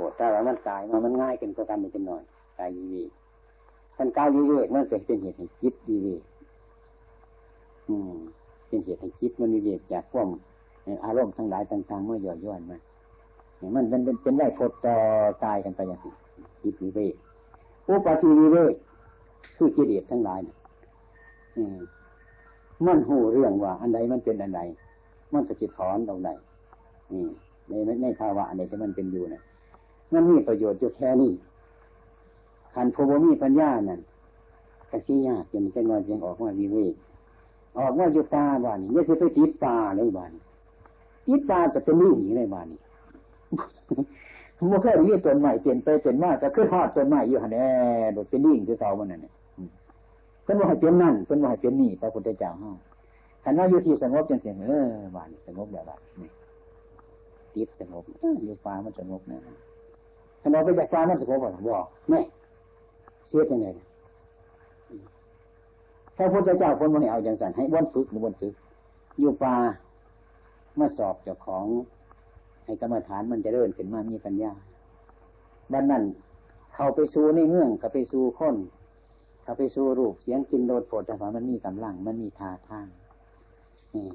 ปวดแต่ว่ามันกายมามันง่ายกันก็กันเป็นหน่อยกายวิเวกท่านกายวิเวกมันเป็นเป็นเหตุให้จิตวิเวกอืม เป็นเหตุให้จิตมันวิเวกจากพวกอารมณ์ทั้งหลายต่างๆเมื่อย่อย่อนมาเนี่ยมันเป็นเป็นได้พดต่อกายกันไปอย่างนี้จิตวิเวกอุปาทิวิเวกคือจิเดชทั้งหลายเนี่ยมันหูเรื่องว่า อันใดมันเป็นอันใดมันจะจิตถอนตรงไหนนี่ในในภาวะอันใดที่มันเป็นอยู่นะ มันมีประโยชน์อยู่แค่นี้ขันโพบมีปัญญานั่นกระชี้ยากจนจะนอนยังออกมาวิเวกออกว่าอยู่ป่าบ้านนี้ยังจะไปติดป่าเลยบ้านติดป่าจะเป็นนิ่งอย่างไรบ้านนี้มื่เคยมีต้นใหม่เปลี่ยนไปเปลี่ยนมาจะขึ้นหอดต้นใหม่อยู่หันแน่โดดเป็นนิ่งคือเก่ามันนั่นเนี่ยเพิ่นว่าให้เป็นนั่นเพิ่นว่าให้เป็นนี่พระพุทธเจ้าห้องขันว่าอยู่ที่สงบจังเสียงเออบ้านสงบแล้วบ้านนี่ติดสงบอยู่ป่ามันสงบนะ ขันเราไปจากป่ามันสงบบ่บอกไม่เสียยังไงพระพุทธเจ้าคนวันนี้เอาอย่างสันให้วันฝึกหรือวันฝึกอยู่ป่ามาสอบเจ้าของ ให้กรรมฐานมันจะเริ่มขึ้นมามีปัญญาดังนั้นเขาไปสู่ในเมืองเขาไปสู่คนเขาไปสู่รูปเสียงกินโดดโผล่แต่ว่ามันมีกำลัง มันมีท่าทาง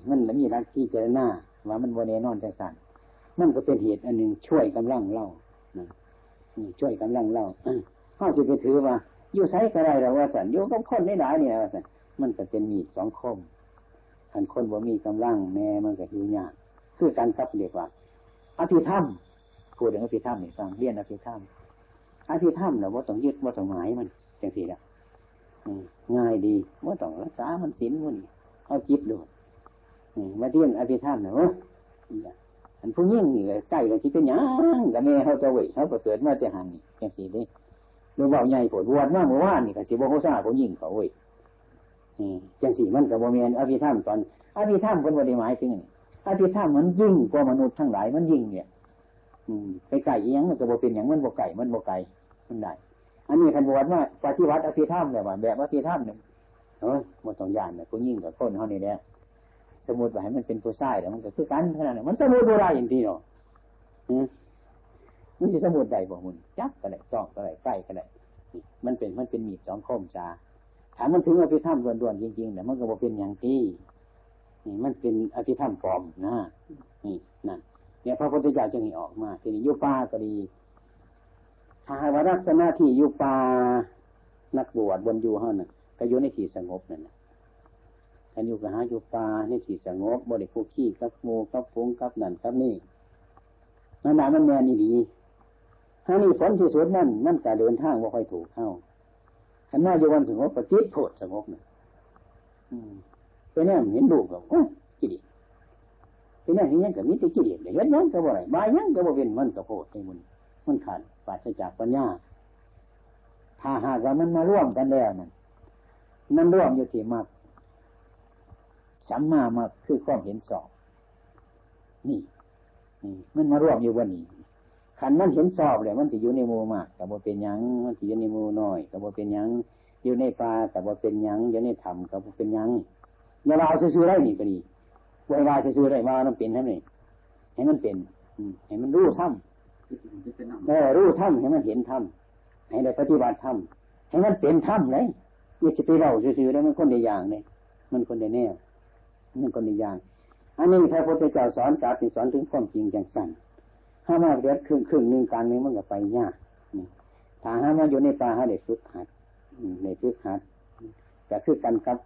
มันมีรักที่เจรหน้าว่ามันวันนอนจังสันนั่นก็เป็นเหตุอันหนึ่งช่วยกำลังเล่า ช่วยกำลังเล่าข้อที่ไปถือว่าอยู่ใช้ก็ได้เราว่าสันอยู่กับคนไม่หลายนี่นะว่าสันมันก็เป็นมีดสองคมขันคนบ่มีกำลังแน่มันก็หิวยากคือการครับเรียกว่าอภิธรรมพูดถึงอภิธรรมนี่ฟังเรียนอภิธรรมอภิธรรมเราว่าต้องยึดว่าต้องหมายมันจังสี่ละง่ายดีว่าต้องรักษามันศีลมันเอาจิตดูมาเรียนอภิธรรมเนาะ อันผู้ยิ่งนี่ใกล้กันที่เป็นยังกับแม่เขาจะเว้เขาเกิดมาแต่หันนี่จังสี่เลยหรือว่าใหญ่ผลบวชมาเมื่อวานนี่ก็สิบโคซาเขยิ่งเขาเว้ยจังสี่มันกับโมเมนอภิธรรมตอนอภิธรรมเป็นวันหมายถึงอภิธรรมมันยิ่งกว่ามนุษย์ทั้งหลายมันยิ่งเนี่ย อืมไปไก่ยังมันก็บ่เป็นอย่างมันบ่ไก่มันบ่ไก่มันได้อันนี้คันบวชว่าปฏิวัติอภิธรรมเนี่ยว่าแบบอภิธรรมเนี่ยเฮ้ยมันต้องยานเนี่ยผู้ยิ่งกับคนเขานี่แหละ สมมติว่าให้มันเป็นผู้ชายแต่มันก็คือกันเท่านั้นมันสมมติโบราณอย่างที่เนาะมันสิสมมติใดบ่มุนจับก็ได้จ้องก็ได้ใกล้ก็ได้มันเป็นมันเป็นมีดสองคมจ้าถามมันถึงอภิธรรมด่วนๆจริงๆเนี่มันก็บอกเป็นอย่างที่นี่มันเป็นอภิธรรมปลอมนะนี่นั่นเนี่ยพระพุทธเจ้าจึงให้ออกมาทีนี้ยุปาก็ดีถ้าว่าลักษณะที่ยุปานักบวชบนอยู่ห้องน่ะก็อยู่ในที่สงบนั่นแหละ กันอยู่กับหาอยู่ปาในที่สงบบริโภคขี้กับโมกับฟงกับนั่นกับนี่นั่นมันแมนนี่ดีถ้านี่ผลที่สุดนั่นมันการเดินทางว่าค่อยถูกเข้าขันหน้าอยู่วันสงบปฏิโทษสงบเนี่ยเป็นแน่เห็นดูกับโอ้กิเลสเป็นแน่เห็นยังกับมิตรกิเลสเห็นนั้นก็บ่ไรบายยังก็บ่เป็นมันก็โพดในมันมันขาดปราศจากปัญญาถ้าหากว่ามันมาร่วมกันแล้วนั่นมันร่วมอยู่ที่มาก สัมมามาคือความเห็นสอบนี่นี่มันมาร่วมอยู่วันนี้ขันมันเห็นสอบเลยมันจะอยู่ในมูมากแต่บ่เป็นยังมันจะอยู่ในมูน้อยแต่บ่เป็นยังอยู่ในปลาแต่บ่เป็นยังอยู่ในธรรมแต่บ่เป็นยังอย่าเอาซื่อๆได้นี่ก็ดีวาาซื่อๆได้มามันเป็นท่านนี่ให้มันเป็นให้มันรู้ถ้ำเออรู้ถ้ำให้มันเห็นถ้ำให้ได้ปฏิบัติถ้ำให้มันเป็นถ้ำเลยอย่าจะไปเล่าซื่อๆได้มันคนในอย่างเลยมันคนในแนวมั นคนในอย่างอันนี้พระพุทธเจ้าสอนสาธิสอนถึงความจริงจังสั้นถ้ามาเดือดครึ่งครึ่งหนึ่งการนึงมันก็ไปยากถ้าห้ามาอยู่ในป่าห้าเด็กฝึกหัดในฝึกหัดแต่คือกันครับ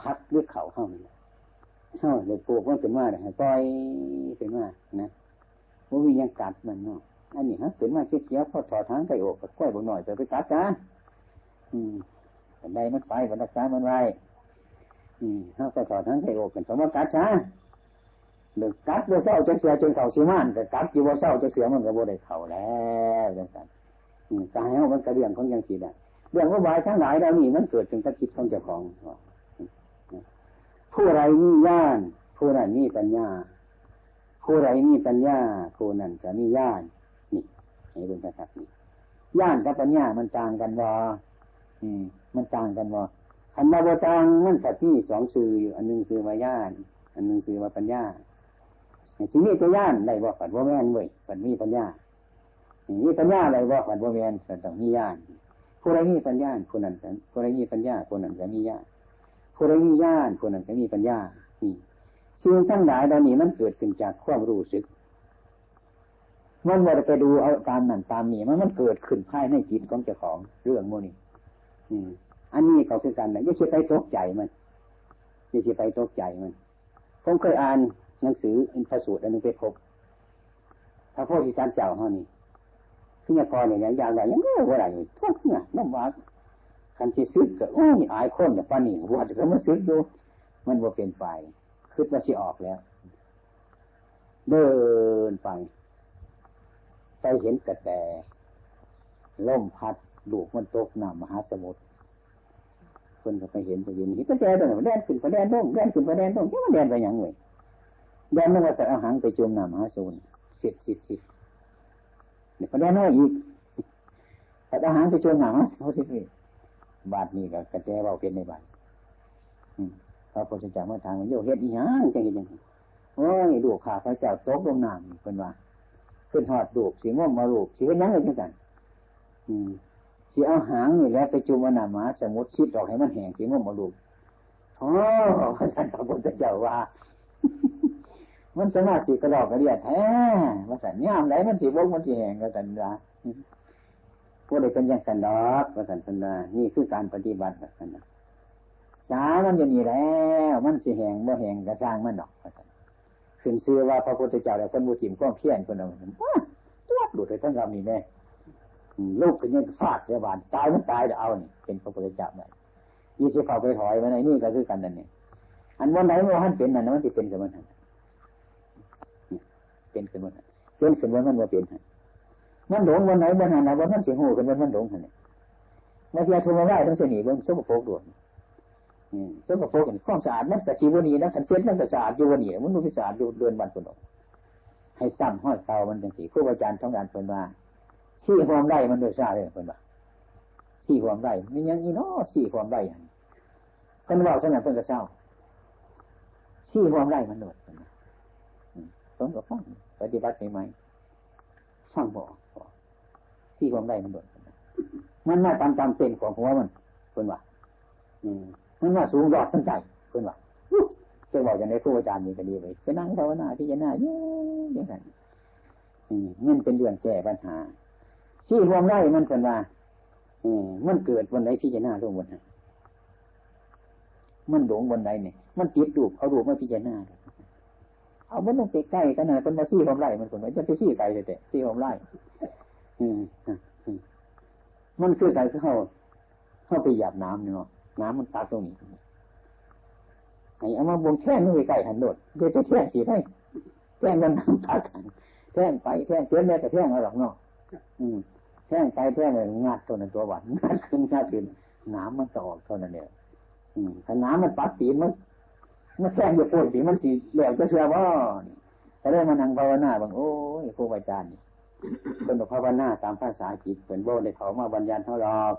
พัดหรือเข่าเข้านี่เข้าเลยปลูกมันเป็นว่าเลยปล่อยเป็นว่านะมันมียังกัดมันเนาะอันนี้ฮะเป็นว่าเกี้ยวพอถอดทางไก่อกกับกล้วยบนหน่อยไปไปกัดจ้าอืมแต่ใดมันไปวันรักษามันไว้ อืมเขาก็ถอดทางไก่อกกันสมมติกัดจ้าเดือกัดบ่เศร้าจะเสียจนเข่าชิมานแต่กัดจีบ่เศร้าจะเสียมันก็บ่ได้เข่าแล้วจังสันตายมันกระเรื่องของยังสีได้เรื่องว่าบายทั้งหลายเรานี่มันเกิดเป็นกระจิตของเจ้าของผู้ไรมีญาณผู้นั้นมีปัญญา ผู้ไรมีปัญญาผู้นั้นจะมีญาณนี่ให้เป็นกระสับนี่ญาณกับปัญญามันต่างกันวะอืมมันต่างกันวะ คันมาบต่างมันสัตที่สองสื่ออยู่อันหนึ่งสื่อมาญาณอันหนึ่งสื่อมาปัญญาสิ่งนี้ตัวญาณได้บอกปัดว่าแม่นเว้ยปัดมีปัญญามีปัญญาอะไรว่าฝันว่าเวียนต้องมีญาณผู้ใดมีปัญญาผู้นั้นผู้ใดมีปัญญาผู้นั้นก็มีญาณผู้ใดมีญาณผู้นั้นก็มีปัญญานี่สิ่งทั้งหลายเหล่านี้มันเกิดขึ้นจากความรู้สึกมันไม่ได้ไปดูเอาตามนั่นตามนี่มันมันเกิดขึ้นภายในจิตของเจ้าของเรื่องโมนี่ อันนี้เขาคือกันนะอย่าไปตกใจมันอย่าไปตกใจมัน ผมเคยอ่านหนังสืออินทสูตรอันนึงไปพบพระโพธิสัตว์เจ้าเขานี่ขึ้นยากรเนี่ยอย่างไรยังไงวะไรทุกเนี่ยน้ำหวานคันที่ซึกก็โอ้ยอายคนแต่ปานี่วัดก็มาซึกดูมันว่าเป็นไฟคือมาชีออกแล้ว เดินไปไปเห็นกระแตล่มพัดลูกมันตกน้ำมหาสมุทร คนก็ไปเห็นไปยืนเห็นกระแตตรงไหนแดนขึ้นไปแดนตรงแดนขึ้นไปแดนตรงที่มันแดนไปอย่างไงแดนมันว่าแต่อาหารไปจมน้ำมหาสมุทรสิบสิบสิบเนี่ยก็ได้น้อยอีกแต่อาหารไปจมน้ำมหาสมุทรที่บาทนี้ก็กระแตเบาเป็นในบาทพระพุทธเจ้าเมื่อทางโยเฮ็ดอีหยังจังยังโอ้ยดูขาพระเจ้าตกลงน้ำเป็นว่าขึ้นหอดดูกสีง่วงมาลูกสีเฮ็ดยังไงจังสันอืม สีเอาหางนี่แล้วไปจุ่มอนามาสมุดชิดออกให้มันแห้งสีง่วงมาลูโอ้ท่านพระพุทธเจ้าว่า มันสามารถสีกระดอกกระเดียดแท้มาสัญญามไหนมันสีบกมันสีแห้งก็สันดาพวกเด็กเป็นยังสันดอกก็สันสันดานี่คือการปฏิบัติสันดาสามันอยู่นี่แล้ว มันสีแห้งบ่แห้งกระสร้างมันดอกก็สันขึ้นซื้อว่าพระพุทธเจ้าแล้วคนบูชิมก็เพี้ยนคนเอาตัวหลุดไปทั้งลำนี่แม่ ลูกเป็นยังฟาดเดี๋ยบานตายมันตายเดี๋ยวเอานี่เป็นพระพุทธเจ้าไหมยี่สิบเฝ้าไปถอยมาในนี่ก็คือกันนั่นเนี่ยอันวันไหนว่าท่านเป็นนั่นมันจะเป็นสมันเป็นสมันเป็นสมันมันว่าเป็นมันหลงวันไหนวันหันนะวันนั้นเสียงหูกันวันมันหลงหันเนี่ยมาเทียทุมาไหว้ต้องเสนีเบิ้งสมบูรณ์ดวงสกปรกความสะอาดมันแต่ชีวนีนะขันเช็ดมันก็สะอาดอยู่วันนี้มันรู้พิสะอาดอยู่เดือนวันคนออกให้ซ้ำห้อยเตามันจังสีผู้อาจารย์ต้องการเป็นว่า ชี้ความได้มันโดยชาเลยเป็นว่าชี้ความได้ไม่ยังอีน้อชี้ความได้อย่างกันว่าสนับเป็นกระเช้าชี้ความได้มันโดดผมก็ฟังปฏิบัติใหม่ฟังบอกชี้ความได้มันโดดมันมาตามตามเป็นของหัวมันเป็นว่าอืมมันว่าสูงยอดสันใจเพื่อนว่าจะบอกอย่างในครูอาจารย์มีก็ดีไปไปนั่งภาวนาพิจารณาเยอะอย่างนั้นนี่มันเป็นเรื่องแก้ปัญหา ชี้รวมได้มันเป็นว่าอืมันเกิดวันไหนพิจารณาร่วมวันนั้นมันหลงวันไหนเนี่ยมันติดดูเอาดูมาพิจารณาเอามันต้องไปใกล้กันนะเป็นมาซี่ควมไร่มันคนว่าจะไปซี่ไกลแต่ซี่ควมไร่มันคือไกลเข้าเข้าไปหยาบน้ำเนาะน้ำมันตาตรงนี้ไอ้เอามาบงแท่งนี่ใกลหันโดดเดี๋ยวจะแท่งสีให้แท่งกันน้ำตากันแท่งไปแท่งเตือนแม่แต่แท่งเอาหรอกเนาะอืม แท่งไปแท่งเลยงัดตัวนั้นตัวหวานงัดขึ้นงัดขึ้นน้ำมันตอกเท่านั้นเนี่ยอืมถ้าน้ำมันปัดตีมันมันแท่งอยู่ปุ่นตีมันสีเหลวจะเชื่อว่าแต่ได้มานั่งภาวนาบางโอ้ยครูอาจารย์เป็นภาวนาตามภาษาจิตเป็นโบในเขามาบรรยายเท่าหรอก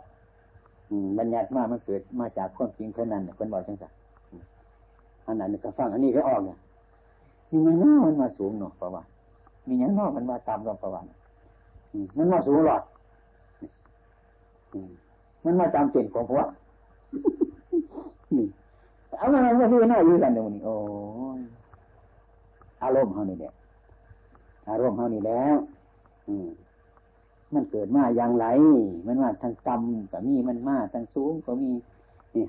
บัญญัติมามันเกิดมาจากความจริงเท่านั้นคนบอกจังสันอันนั้นก็ฟังอันนี้ก็ออกเนี่ยมีอย่างน้อมันมาสูงเนาะประวัติมีอย่างน้อมันมาตามรอบประวัติมันมาสูงหลอด มันมาตามเกณฑ์ของพวกนี่เอามาเมื่อที่น่าอยู่กันเดี๋ยวนี้โอ้อารมณ์เขานี่แหละอารมณ์เขานี่แล้ว อืมมันเกิดมาอย่างไร มันว่าทางต่ำก็มีมันมาทางสูงก็มี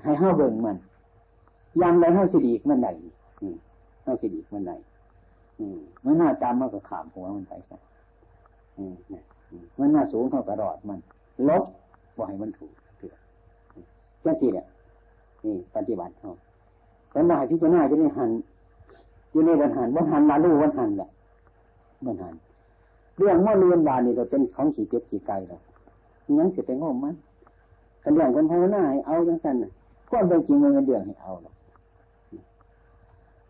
ให้เ้าเบิ่งมันอย่างไรเ้าสิดีกมันไหนเ้าสิดีกมันไหนมันมาต่ำมันก็ขามหัวมันไปซะมันมาสูงเขากระรอดมัน ลบ ว่ให้มันถูกเถื่อจังสิเนี่ยนี่ปฏิบัติเขาคนได้พิจารณาจะได้หันอยู่ในวันหันวันหันมาลู่วันหันแหละวันหันเรื่องว่าเรียนบานี่เราเป็นของขี่เป็ดขี่ไก่เรายังสิไปงมมันกันเรื่องคนภาวนาให้เอาจังสันก็เป็นจริงมันเป็นเรื่องให้เอาหรอก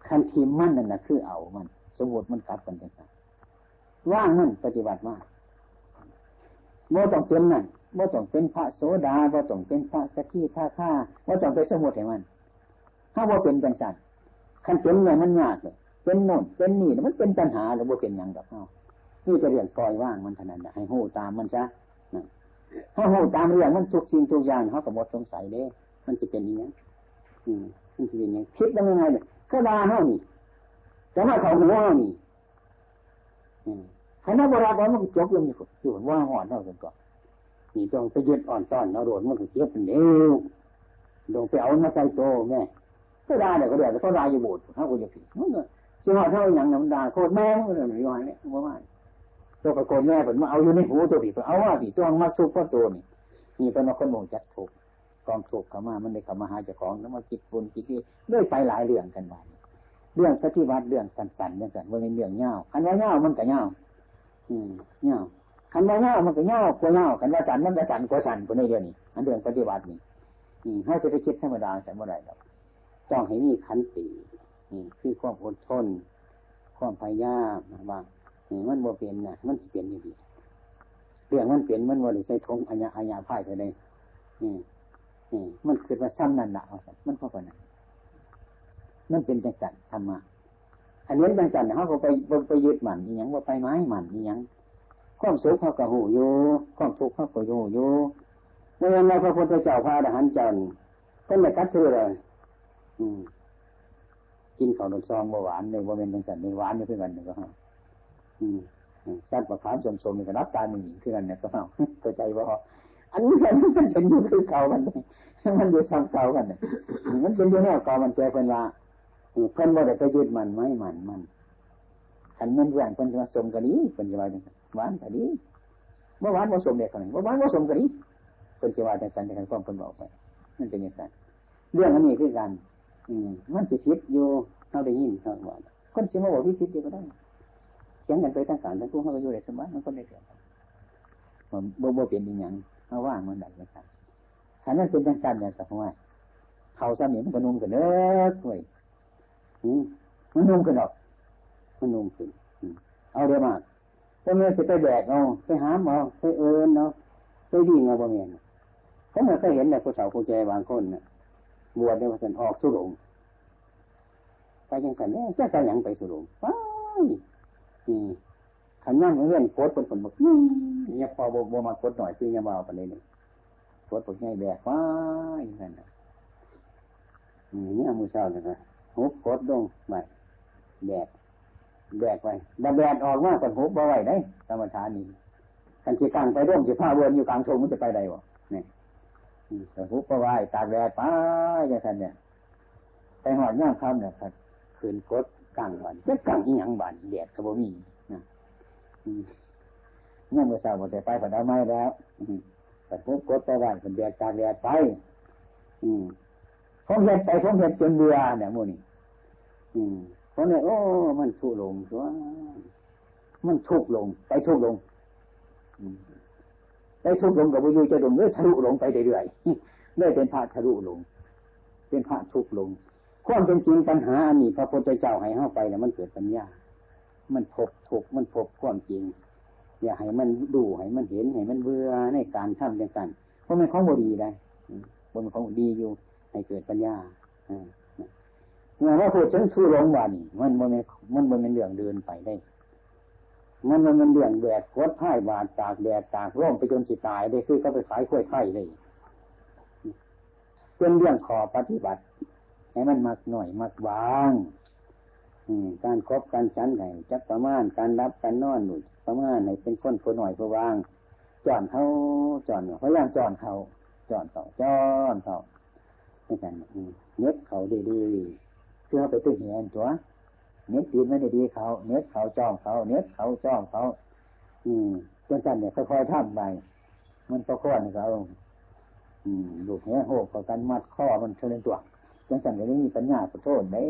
คันทีมั่นนั่นนะคือเอามัน สมมติมันกลับกันจังสันว่างมันปฏิบัติมากโมต้องเป็นนั่น โมต้องเป็นพระโสดาโมต้องเป็นพระสกิท่าข้าโมต้องเป็นสมุทรให้มันถ้าโมเป็นจังสันคันเป็นเนี่ยมันยากเลยเป็นโน่นเป็นนี่มันเป็นปัญหาหรือโมเป็นอย่างกับเขานี่จะเรื่องปล่อยว่างมันเท่านั้นให้หูตามมันซะถ้าหูตามเรื่องมันทุกสิ่งทุกอย่างเขาก็หมดสงสัยเด้ มันจะเป็นอย่างนี้อืมมันจะเป็นอย่างคิดได้ยังไงเนี่ยก็ดาเท่านี่แต่ว่าเขาหัวเท่านี่คณะโบราณมันก็จบยังมีอยู่ว่าห่อนเท่ากันก่อน นี่ต้องไปยึดอ่อนต้อนเราโดมันก็เจ็บเป็นเร็วต้องไปเอามาใส่โตแม่ก็ได้เดี๋ยก็เดี๋ยวเขาได้อยู่โบสถ์เขาก็จะผิดมันก็จังหวะเท่าอย่างน้ำดาโคตรแม่ก็เลยไม่ยอมเนี่ยว่าไม่ตัวกระโกนแม่ผมาเอาอยู่ในหูตัวผิดเอาว่าผิดตัวมาทุกข์เพราะตัวนี่นี่เป็นคนโมจัดถูกกองถูกเขามามันได้เขามาหาเจ้าของแล้วมาคิดบุญคิดนี่เรื่อยไปหลายเรื่องกันไปเรื่องปฏิบัติเรื่องสันๆเรื่องกันว่าเป็นเรื่องเงาคันว่าเงามันก็เงาอืมเงา คันว่าเงามันก็เงากว่าเงาคันว่าสันมันก็สันกว่าสันคนในเรื่องนี้อันเรื่องปฏิบัตินี่อืมให้จะไปคิดธรรมดาแต่เมื่อไรหรอกต้องให้มีขันตินี่คือความอดทน ความพยายามว่านี่มันบ่เปลี่ยนนะมันสิเปลี่ยนอย่างดีเรื่องมันเปลี่ยนมันบ่ได้ใส่ทงอัญญาอัญญาพ่ายไปเลยนี่นี่มันคือว่าซ้ำนั่นละเอาสัมันเข้าไปนั่นมันเป็นจังจันธรรมะอันนี้จังจันเขาก็ไปไปยึดมันนี่ยังว่าไปไม้มันนี่ยัง ความสุขเขาก็หูอยู่ความทุกข์เขาก็อยู่อยู่เมื่อไราพระพุทธเจ้าพระอรหันต์จันทร์ก็ไม่กัดซื้อเลยอืมกินข้าวดนซองบาหวานในบริเวณจังสันในหวานในเพื่อนกันเนี่ยก็ฮะอืมสัตว์ประคามสมสมในกระนับตาหนึ่งเพื่อนเนี่ยก็ฮะเข้าใจว่าอันนี้มันเป็นอยู่คือเก่ามันมันอยู่ซ้ำเก่ากันเนี่ยมันเป็นอยู่แนวเก่ามันเจอเป็นว่าเพิ่นบ่ได้ไปยึดมันไม่มันมันขันมันแหวนเพิ่นจะมาสมกันดีเพิ่นจะว่าจัง หวานกันดีเมื่อวานผสมเด็กคนไหนเมื่อวานผสมกันดีเพิ่นจะว่าจังสันในการความเพิ่นบอกไปมันเป็นอย่างนั้นเรื่องอันนี้คือการอืมมันสิพิษอยู่เราได้ยินเขาบอกคนสิมาบอกพิษอยู่ก็ได้เขียนกันไปทั้งสารทั้งพวกเขาก็อยู่ในสมัยมันก็ได้เกิดมันบ่บ่เป็นอย่างเขาว่างมันได้ก็ได้ขันนั้นเป็นจังสันอย่างสักว่าเขาซ้ำเนี่ยมันก็นุ่มกันเนอะเว้ยมันนุ่มขึ้นหรอกมันนุ่มขึ้นเอาเดี๋ยวมา ถ้าเมื่อจะไปแบกเอาไปหาหมอไปเอิญเนาะไปวิ่งเอาบ่เมียนเขาไม่เคยเห็นแต่ผู้สาวผู้แก่บางคนเนี่ยบวชเนี่ยมันออกสุหลงไปยังกันเนี่ยจะไปยังไปสุหลงไปนี่ขันนั่งเรื่องโคตรเป็นคนบอกเนี่ยพอบ่มากดหน่อยคือเนี่ยเบาไปเลยเนี่ยโคตรปวดง่ายแบกไปอย่างนั้นนี่มือเช้าเลยนะหุบโคตรลงไปแบก แบกไปดับแบกออกมาก่อนหุบบ่ไหวได้ธรรมชาตินี่กันที่ตั้งไปร่วมสิผ้าเวินอยู่กลางทงมันจะไปได้วะเนี่ยแต่หุบบ่ไหวตากแดดไปอย่างนั้นเนี่ยไปหอดย่างคำเนี่ยครับคืนกดกลางวันจะกลางอีหยังบานแดดก็บ่มีนะเนี่ยเมื่อเช้าหมดแต่ไปผัดเอาไม้แล้วแต่หุบกดไปไหวเป็นแดดตากแดดไป อืมผมเห็นใจผมเห็นจนเบื่อเนี่ยมูนี่อืม เพราะเนี่ยโอ้ มันทุลงตัวมันทุกลง ไปทุกลงไปทุกลงกับวิญญาจะลงเรื่อยทะลุลงไปเรื่อยๆเรื่อยเป็นพระทะลุลง เป็นพระทุกลงความจริงปัญหาอันนี้พระพุทธเจ้าให้เข้าไปเนี่ยมันเกิดปัญญา มันพบถูกมันพบความจริง อย่าให้มันดูให้มันเห็นให้มันเบื่อในการทำอย่างกันเพราะมันของบดีได้บนของดีอยู่ให้เกิดปัญญา เมื่อว่าพูดถึงทุลงวันมันมันมันมันเป็นเรื่องเดินไปได้ มันมันเป็นเรื่องแดดโคตรพ่ายบาดตากแดดตากร่มไปจนสิตายได้คือเขาไปขายกล้วยไข่ได้เป็นเรื่องขอปฏิบัติให้มันมักหน่อยมักวางการครบการชั้นไหนจักประมาณการรับการนอนหนุนประมาณไหนเป็นคนผู้หน่อยผู้วางจอนเขาจอนพยายามจอนเขาจอนเขาจอนเขาไม่กันเน็ตเขาดีๆ เพื่อไปตึ้งเหียนตัวเน็ตตีนไม่ได้ดีเขาเน็ตเขาจ้องเขาเน็ตเขาจ้องเขา อืมจนสั้นเนี่ยค่อยๆทำไปมันตะข้อนเขาอืมลูกเนี้ยโหกกับกันมัดข้อมันเชิญตัวจนสั้นเนี่ยไม่มีปัญญาขอโทษเด้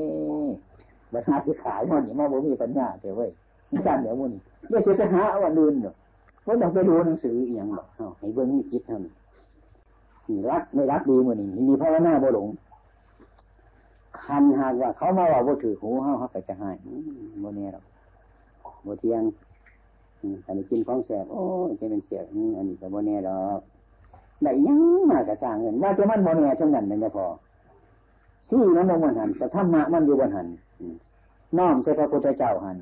บัญหาสิขายมันนี่มาบ่มีปัญญาเจ้าเว้ยสั้นเดี๋ยวมุนเดี๋ยวจะหาเอาวันอื่นเนาะว่าต้องไปดูหนังสืออย่างแบบให้เบิ้งมีจิตเท่านั้นรักไม่รักดีมือนี่มีภาวนาบ่หลง คันหากว่า เขามาว่าบ่ถือหูเขาเขาก็จะหายบ่เนี่ยหรอกบ่เทียงอันนี้กินของแสบโอ้ยจะเป็นเสียอันนี้ก็บ่เนี่ยหรอกได้ยังมากระสร้างเงินว่าจะมันบ่เนี่ยเท่านั้นนั่นพอซี่นั้นลงบนหันแต่ธรรมะมันอยู่บนหันน้อมใส่พระพุทธเจ้าหัน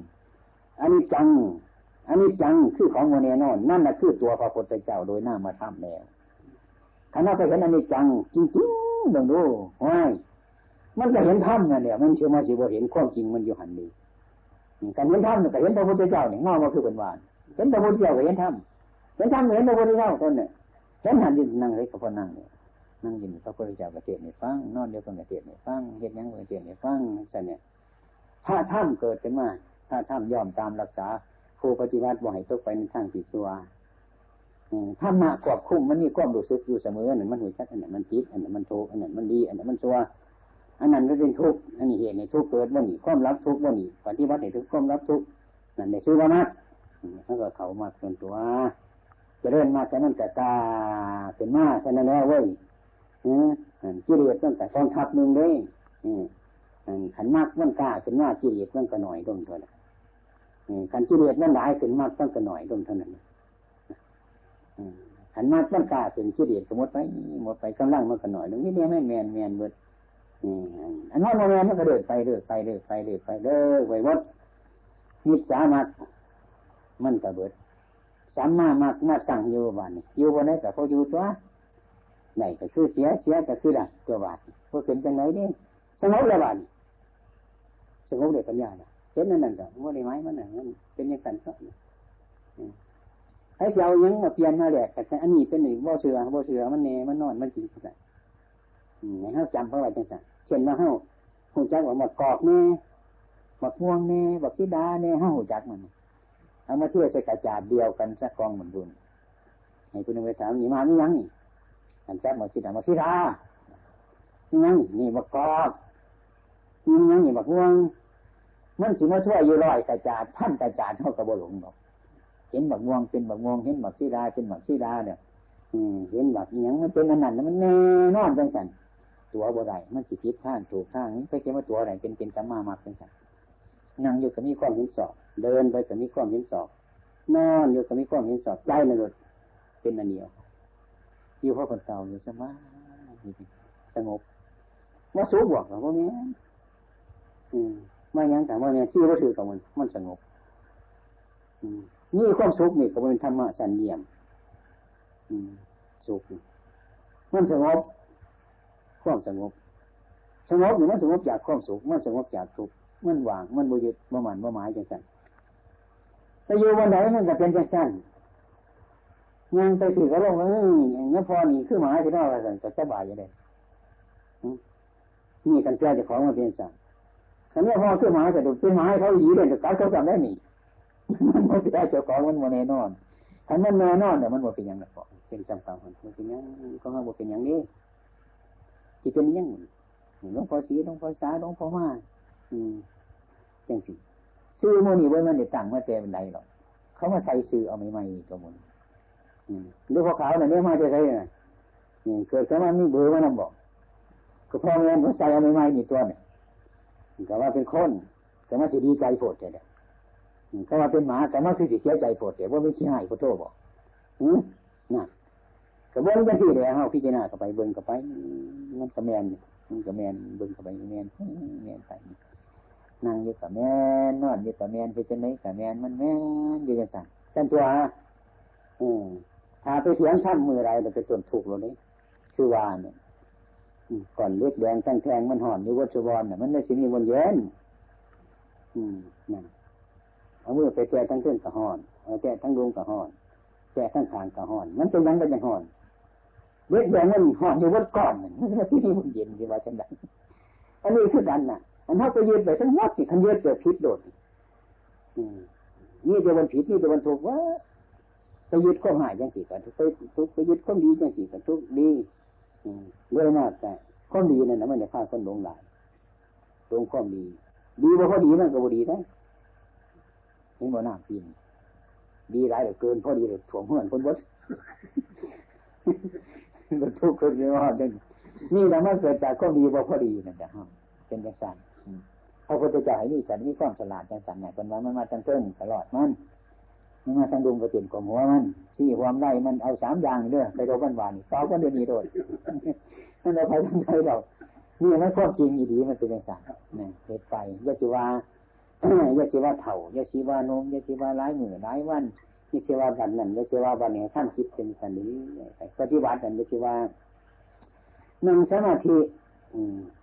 อันนี้จังอันนี้จังคือของโมเนนอนนั่นแหละคือตัวพระพุทธเจ้าโดยหน้ามาทำแล้วคณะไปเห็นอันนี้จังจริงๆลองดูว้าย มันก็เห็นธรรมนั่นแหละมันเชื่อมาสิบ่เห็นความจริงมันอยู่หันดีการเห็นธรรมก็เห็นพระพุทธเจ้าเนี่ยงอมาคือเป็นวานเห็นพระพุทธเจ้าก็เห็นธรรมเห็นธรรมเห็นพระพุทธเจ้าคนเนี่ยเห็นหันยืนนั่งเลยก็พนั่งเนี่ยนั่งยินพระพุทธเจ้ากระเทศในฟังนอนเดียวกันกระเทศในฟังเห็นยังกระเทศในฟังสันเนี่ยถ้าถ้ำเกิดขึ้นมาถ้าถ้ำยอมตามรักษาผู้ปฏิบัติบ่ให้ตกไปในทางผิดชัวถ้ามาควบคุมมันมีความรู้สึกอยู่เสมออันนั้นมันหัวชัดอันนั้นมันผิดอันนั้นมันถูกอันนั้นมันดีอันนั้นมันชัว อันนั้นไม่เป็นทุกข์อันนี้เหตุในทุกข์เกิดว่านีความรับทุกข์ว่านี่ปฏิบัติในทุกข์ความรับทุกข์นั่นในชื่อว่ามัดแล้วก็เขามาเป็นตัวจะเริ่มมาแค่นั้นแต่ตาเป็นมาแค่นั้นแล้วเว้ยกิเลสตั้งแต่กองทัพหนึ่งเลยขันมากมันกล้าเป็นว่ากิเลสมันก็หน่อยลงเท่านั้นขันกิเลสมันหลายเป็นมากมันก็หน่อยลงเท่านั้นขันมากมันกล้าเป็นกิเลสก็หมดไปหมดไปกำลังมันก็หน่อยลงนี่เนี่ยไม่แมนแมนเบิด อันนั้นโมเมนต์มันก็เดินไปเดินไปเดินไปเดินไปเดินไปวัดมิจฉามักมันก็เบิดสามมามักมาตั้งอยู่บ้านอยู่บนไหนก็พออยู่ตัวไหนก็คือเสียเสียก็คือได้ตัวบาทพอเป็นจังไหนนี่สงบแล้วบ้านสงบเลยปัญญาเห็นนั่นนั่นก็ว่าได้ไหมมันนั่นเป็นยังไงก็ให้เจ้ายังมาเปลี่ยนมาแหลกแต่อันนี้เป็นหนึ่งบ่เสือบ่เสือมันเนมันนอนมันกินกัน ให้เขาจำเพราะอะไรจังสันเช่นว่าเฮาหูจักว่าหมดกอกแน่หมดม่วงแน่บักซีดาแน่เฮาหูจักมันเอามาเชื่อใส่กระจาดเดียวกันสักกองเหมือนบุญให้คุณไปถามนี่มานี่ยังนี่อันจักหมดซีดาบักซีดานี่ยังนี่บักกอกนี่ยังนี่บักม่วงมันสิมาช่วยอยู่ร้อยกระจาดพันกระจาดเท่ากับบ่หลงหรอกเห็นบักม่วงเป็นบักม่วงเห็นบักซีดาเป็นบักซีดาเนี่ยเห็นบักยังมันเป็นอันนั้นมันแน่นอนจังสัน ตัวบ่ได้มันสิผิดท่านถูกท่านนี่ไปเขียนว่าตัวอะไรเป็นเป็นสัมมามาเป็นสันนั่งอยู่กับมีความเห็นสอบ เดินไปกับมีความเห็นสอบ นอนอยู่กับมีความเห็นสอบใจในรถเป็นอันเดียวอยู่เพราะคนเต่าอยู่สมาสงบว่าสูบวกหรอว่าเนี้ยอืมไม่ยังแต่ว่าเนี่ยชื่อว่าถือกับมันมันสงบ อืมนี่ความสุขนี่ก็เป็นธรรมะสันเดียม อืมสุขมันสงบ ความสงบ สงบอยู่มันสงบจากความสุขมันสงบจากทุกข์มันว่างมันบริยุทธ์ประมาณประหมายจังสันแต่อยู่วันไหนมันจะเป็นจังสันยังไปถือกระโลกเอ้ยงั้นพอนี่คือหมายที่น่าอะไรก็สบายอย่างเดียนี่กันเจ้าจะของมาเป็นสันขันนี้พอคือหมายแต่ดูเป็นหมายเขาหยีเลยแต่การเขาสั่งได้หนีมันไม่ใช่เจ้าของมันโมเนนอนขันมันแน่นอนแต่มันโมเป็นอย่างนั้นเป็นจำกัดมันเป็นอย่างก็ห้ามเป็นอย่างนี้ ที่เป็นยังหลวงพ่อสีหลวงพ่อสาหลวงพ่อมาอืมจังสิซื้อโมนี่ไว้มันเด็ดต่างมาเต็มไรหรอกเขามาใส่ซื้อเอาไม่ไม่ก็หมดหรือพอขาวเนี่ยเนี่ยมาจะใส่เนี่ยเกิดขึ้นมามีเบอร์มานำบอกก็พ่อแม่เขาใส่เอาไม่ไม่นี่ตัวเนี่ยแต่ว่าเป็นคนแต่ว่าสิดีใจโผล่แต่เนี่ยเขาว่าเป็นหมาแต่ว่าคือสิเสียใจโผล่แต่ว่าไม่ขี้หายพระโตบอกอืมน่ะ กระเบิ้งไปสิเดี๋ยวเฮาพิจารณาเข้าไปเบิ้งเข้าไปมันกระแมนมันกระแมนเบิ้งเข้าไปแมนแมนไปนั่งอยู่กับแมนนอนอยู่กับแมนไปจนไหนกับแมนมันแมนอยู่กันสั่งกันตัวอืมถ้าไปเถียงท่านมือไรเราจะจนถูกเราเลยคือว่าเนี่ยก่อนเล็กแดงแทงแทงมันห่อนอยู่วัชวรเนี่ยมันไม่สิมีวันเย็น อืมนั่นเอามือไปแก่ทั้งเครื่องกับห่อนเอาแก่ทั้งดวงกับห่อนแก่ทั้งขางกับห่อนมันเป็นยังเป็นยังห่อน เล็กแดงมันห่อนอยู่วัดก่อนมันไม่สิมีวันเย็นที่ว่าจังไดอันนี้คือดันน่ะ อันเท่าไปยืดไปทั้งวัดนี่คันยืดเกิดผิดโดดนี่จะวันผิดนี่จะวันถูกว่าไปยึดข้อหายยังสี่กันไปทุกไปยึดข้อดียังสี่กันทุกดีเรื่องมากแต่ข้อดีนั่นนะมันจะฆ่าคนหลงหลายหลงข้อดี ดีว่าข้อดีมันก็บ่ดีได้เห็นบ่หน้าปีนดีหลายเหลือเกินพอดีเลยถ่วงเพื่อนคนวัด ก็ทุกข์คนเยอะจังนี่แหละมันเกิดจากข้อดีว่พอดีนั่นแหละเป็นอย่างนั้นพระพุทธเจ้าให้นี่ฉันมีความฉลาดอย่างสันเนี่ยเป็นว่ามันมาตั้งเต้นตลอดมันมันมาตั้งดุงกระตินของหัวมันที่ความได้มันเอาสามอย่างเด้อไปโดนหวานเฝ้าก็เดือนนี้โดยมันเอาไปทั้งใจเรานี่มันความจริงอีดีมันเป็นอย่างนั้นเนี่ยเหตุไปยะสิวายาชีว่าเถ่ายาชีว่านมยาชีว่าร้ายมือร้ายวัน ยาชีว่าบันนั่นยาชีว่าบันนี่ยท่านคิดเป็นสันนี้ปฏิบัติกันยาชีว่านั่งสมาธิ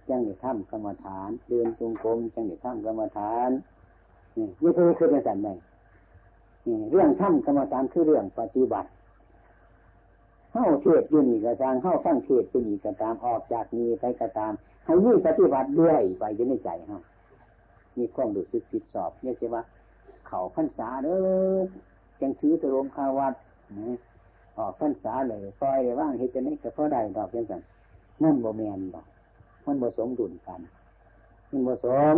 จังได้ทำกรรมฐาน เดินจงกรมจังได้ทำกรรมฐานนี่ยาชีคือเป็นสันไหนเรื่องทำกรรมฐานคือเรื่องปฏิบัติเข้าเทศอยู่นี่ก็สร้างเข้าฟังเทศอยู่นี่ก็ตามออกจากนี้ไปก็ตามให้ยี่ปฏิบัติด้วยไปจะไม่ใจเฮามีความรู้สึกผิดสอบเนี่ยใช่ว่าเขาพรรษาเด้อ จังถือตะรมคาวัดออกพรรษาเลยปล่อยว่างเฮ็ดจะนี่ก็พอได้ดอกเพียงสันนั่นโมแมนดอกมันผสมดุลกันมันผสม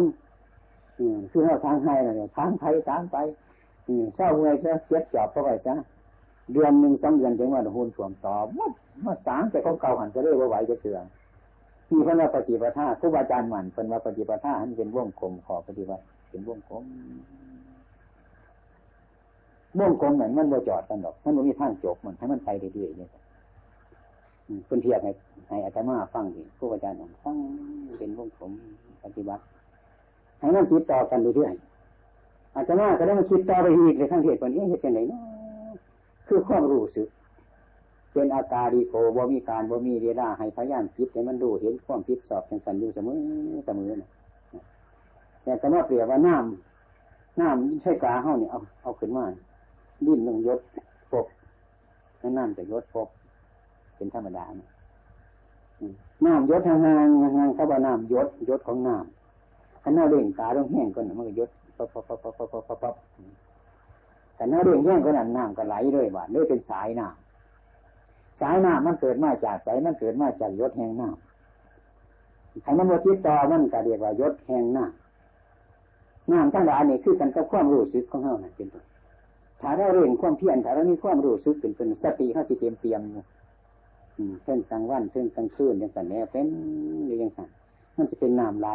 คือเราทางให้เลยทางไปทางไปเศร้าเมื่อยซะเจ็บจอบเข้าไปซะเดือนหนึ่งสองเดือนจังว่าหุ่นถ่วงต่อมามาสางแต่ของเก่าหันจะเรื่อยว่าไหวจะเถื่อนมีพิ่นว่าปฏิปทาครูบาอาจารย์หมันเพิ่นว่าปฏิปทาหันเป็นวงกลมขอปฏิบัติเป็นวงกลม วงกลมเหมือนมันบ่จอดกันดอก มันบ่มีทางจบมันให้มันไปเรื่อยๆเนี่ยเพิ่นเทียบให้ให้อาจารย์มาฟังดิครูบาอาจารย์ฟังเป็นวงกลมปฏิบัติให้มันคิดต่อกันเรื่อยๆอาจารย์มาก็ได้มาคิดต่อไปอีกในทั้งเหตุผลนี้เหตุผลไหนเนาะคือความรู้สึก เป็นอาการดีโกบ่มีการบ่มีเวลาให้พยานคิดให้มันดูเห็นความคิดสอบจังสันอยู่เสมอเสมอนะแต่ก็มาเปรียบว่าน้ำน้ำใช่กาเฮาเนี่ยเอาเอาขึ้นมา ดิ้นลงยศปบนั่นน้ำจะยศปบเป็นธรรมดาน้ำยศห่างๆห่างๆเขาบอกน้ำยศยศของน้ำขันหน้าเร่งตาต้องแห้งก่อนมันก็ยศปั๊บปั๊บปั๊บปั๊บปั๊บปั๊บปั๊บขันหน้าเร่งแห้งก็นั่นน้ำก็ไหลเลยบาดเลยเป็นสายน้ำสายน้ำมันเกิดมาจากสายมันเกิดมาจากยศแห่งน้ำถ้ามันโมทิต่อมันก็เรียกว่ายศแห่งน้ำน้ำทั้งหลายนี่คือกันกับความรู้สึกของเราเป็นต้น ถ้าเราเร่งความเพียรถ้าเรามีความรู้สึกเป็นเป็นสติเขาจะเตรียมเตรียมอยู่เส้นกลางวันเส้นกลางคืนอย่างสันแนวเป็นอย่างสันมันจะเป็นน้ำไหล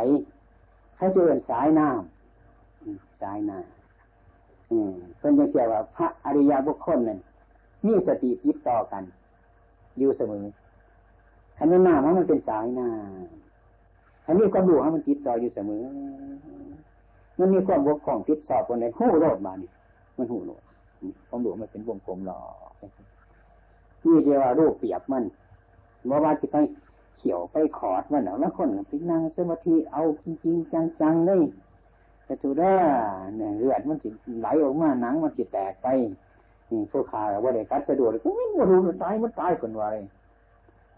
เขาจะเป็นสายน้ำสายน้ำอืมเป็นอย่างเกี่ยวว่าพระอริยบุคคลนั่นมีสติติดต่อกัน อยู่เสมอคันนี้หน้ามันเป็นสายน้าคันนี้ความรู้ให้มันติดต่ออยู่เสมอ มันมีความบกพร่องติดสอบคนไหนหูโลดมานี่มันหูโลด ความรู้มันเป็นวงกลมหล่อนี่เดียวว่ารูปเปียบมันว่าว่าจะไปเขียวไปขอดมันแล้วคนไปนั่งสมาธิเอาจริงๆจังๆเลยแต่ถูได้เนี่ยเลือดมันจิไหลออกมาหนังมันจิแตกไปผู้ขาว่าได้กัดสะดวกก็ไม่รู้มันตายมันตายคนวาย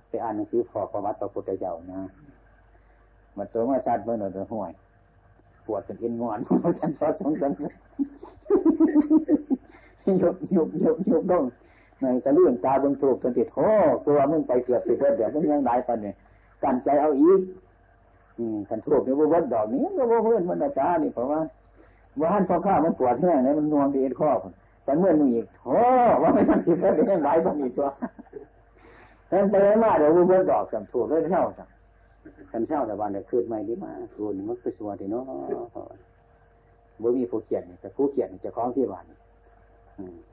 ไปอ่านหนังสือพอประวัติพระพุทธเจ้านะมันตัวมาชัดเมื่อหน่อยห่วยปวดเป็นเอ็นงอนมันกันซอสสองสัน ยกยกยกยกต้องในจะเลื่อนตาบนถูกจนติดโอ้ตัวมึงไปเกือบติดเดี๋ยวมึงยังได้ปันเนี่ยกันใจเอาอีกอืมกันถูกเนี่ยว่าวัดดอกนี้ก็ว่าเพื่อนมันอาจารย์นี่เพราะว่าว่าหันพอข้ามันปวดแห้งเนี่ยมันนวงดีเอ็นข้อแต่เมื่อมึงอีกโอ้ว่าไม่ต้องคิดแล้วเดี๋ยวไหลต้องมีตัวแต่ไปมาเดี๋ยวเพื่อนดอกสัมถูกเลยเช่าสัมกันเช่าแต่วันเดี๋ยวคืนไม่ดีมาส่วนมันก็สวยทีเนาะบ่มีผู้เขียนแต่ผู้เขียนจะคล้องที่บ้าน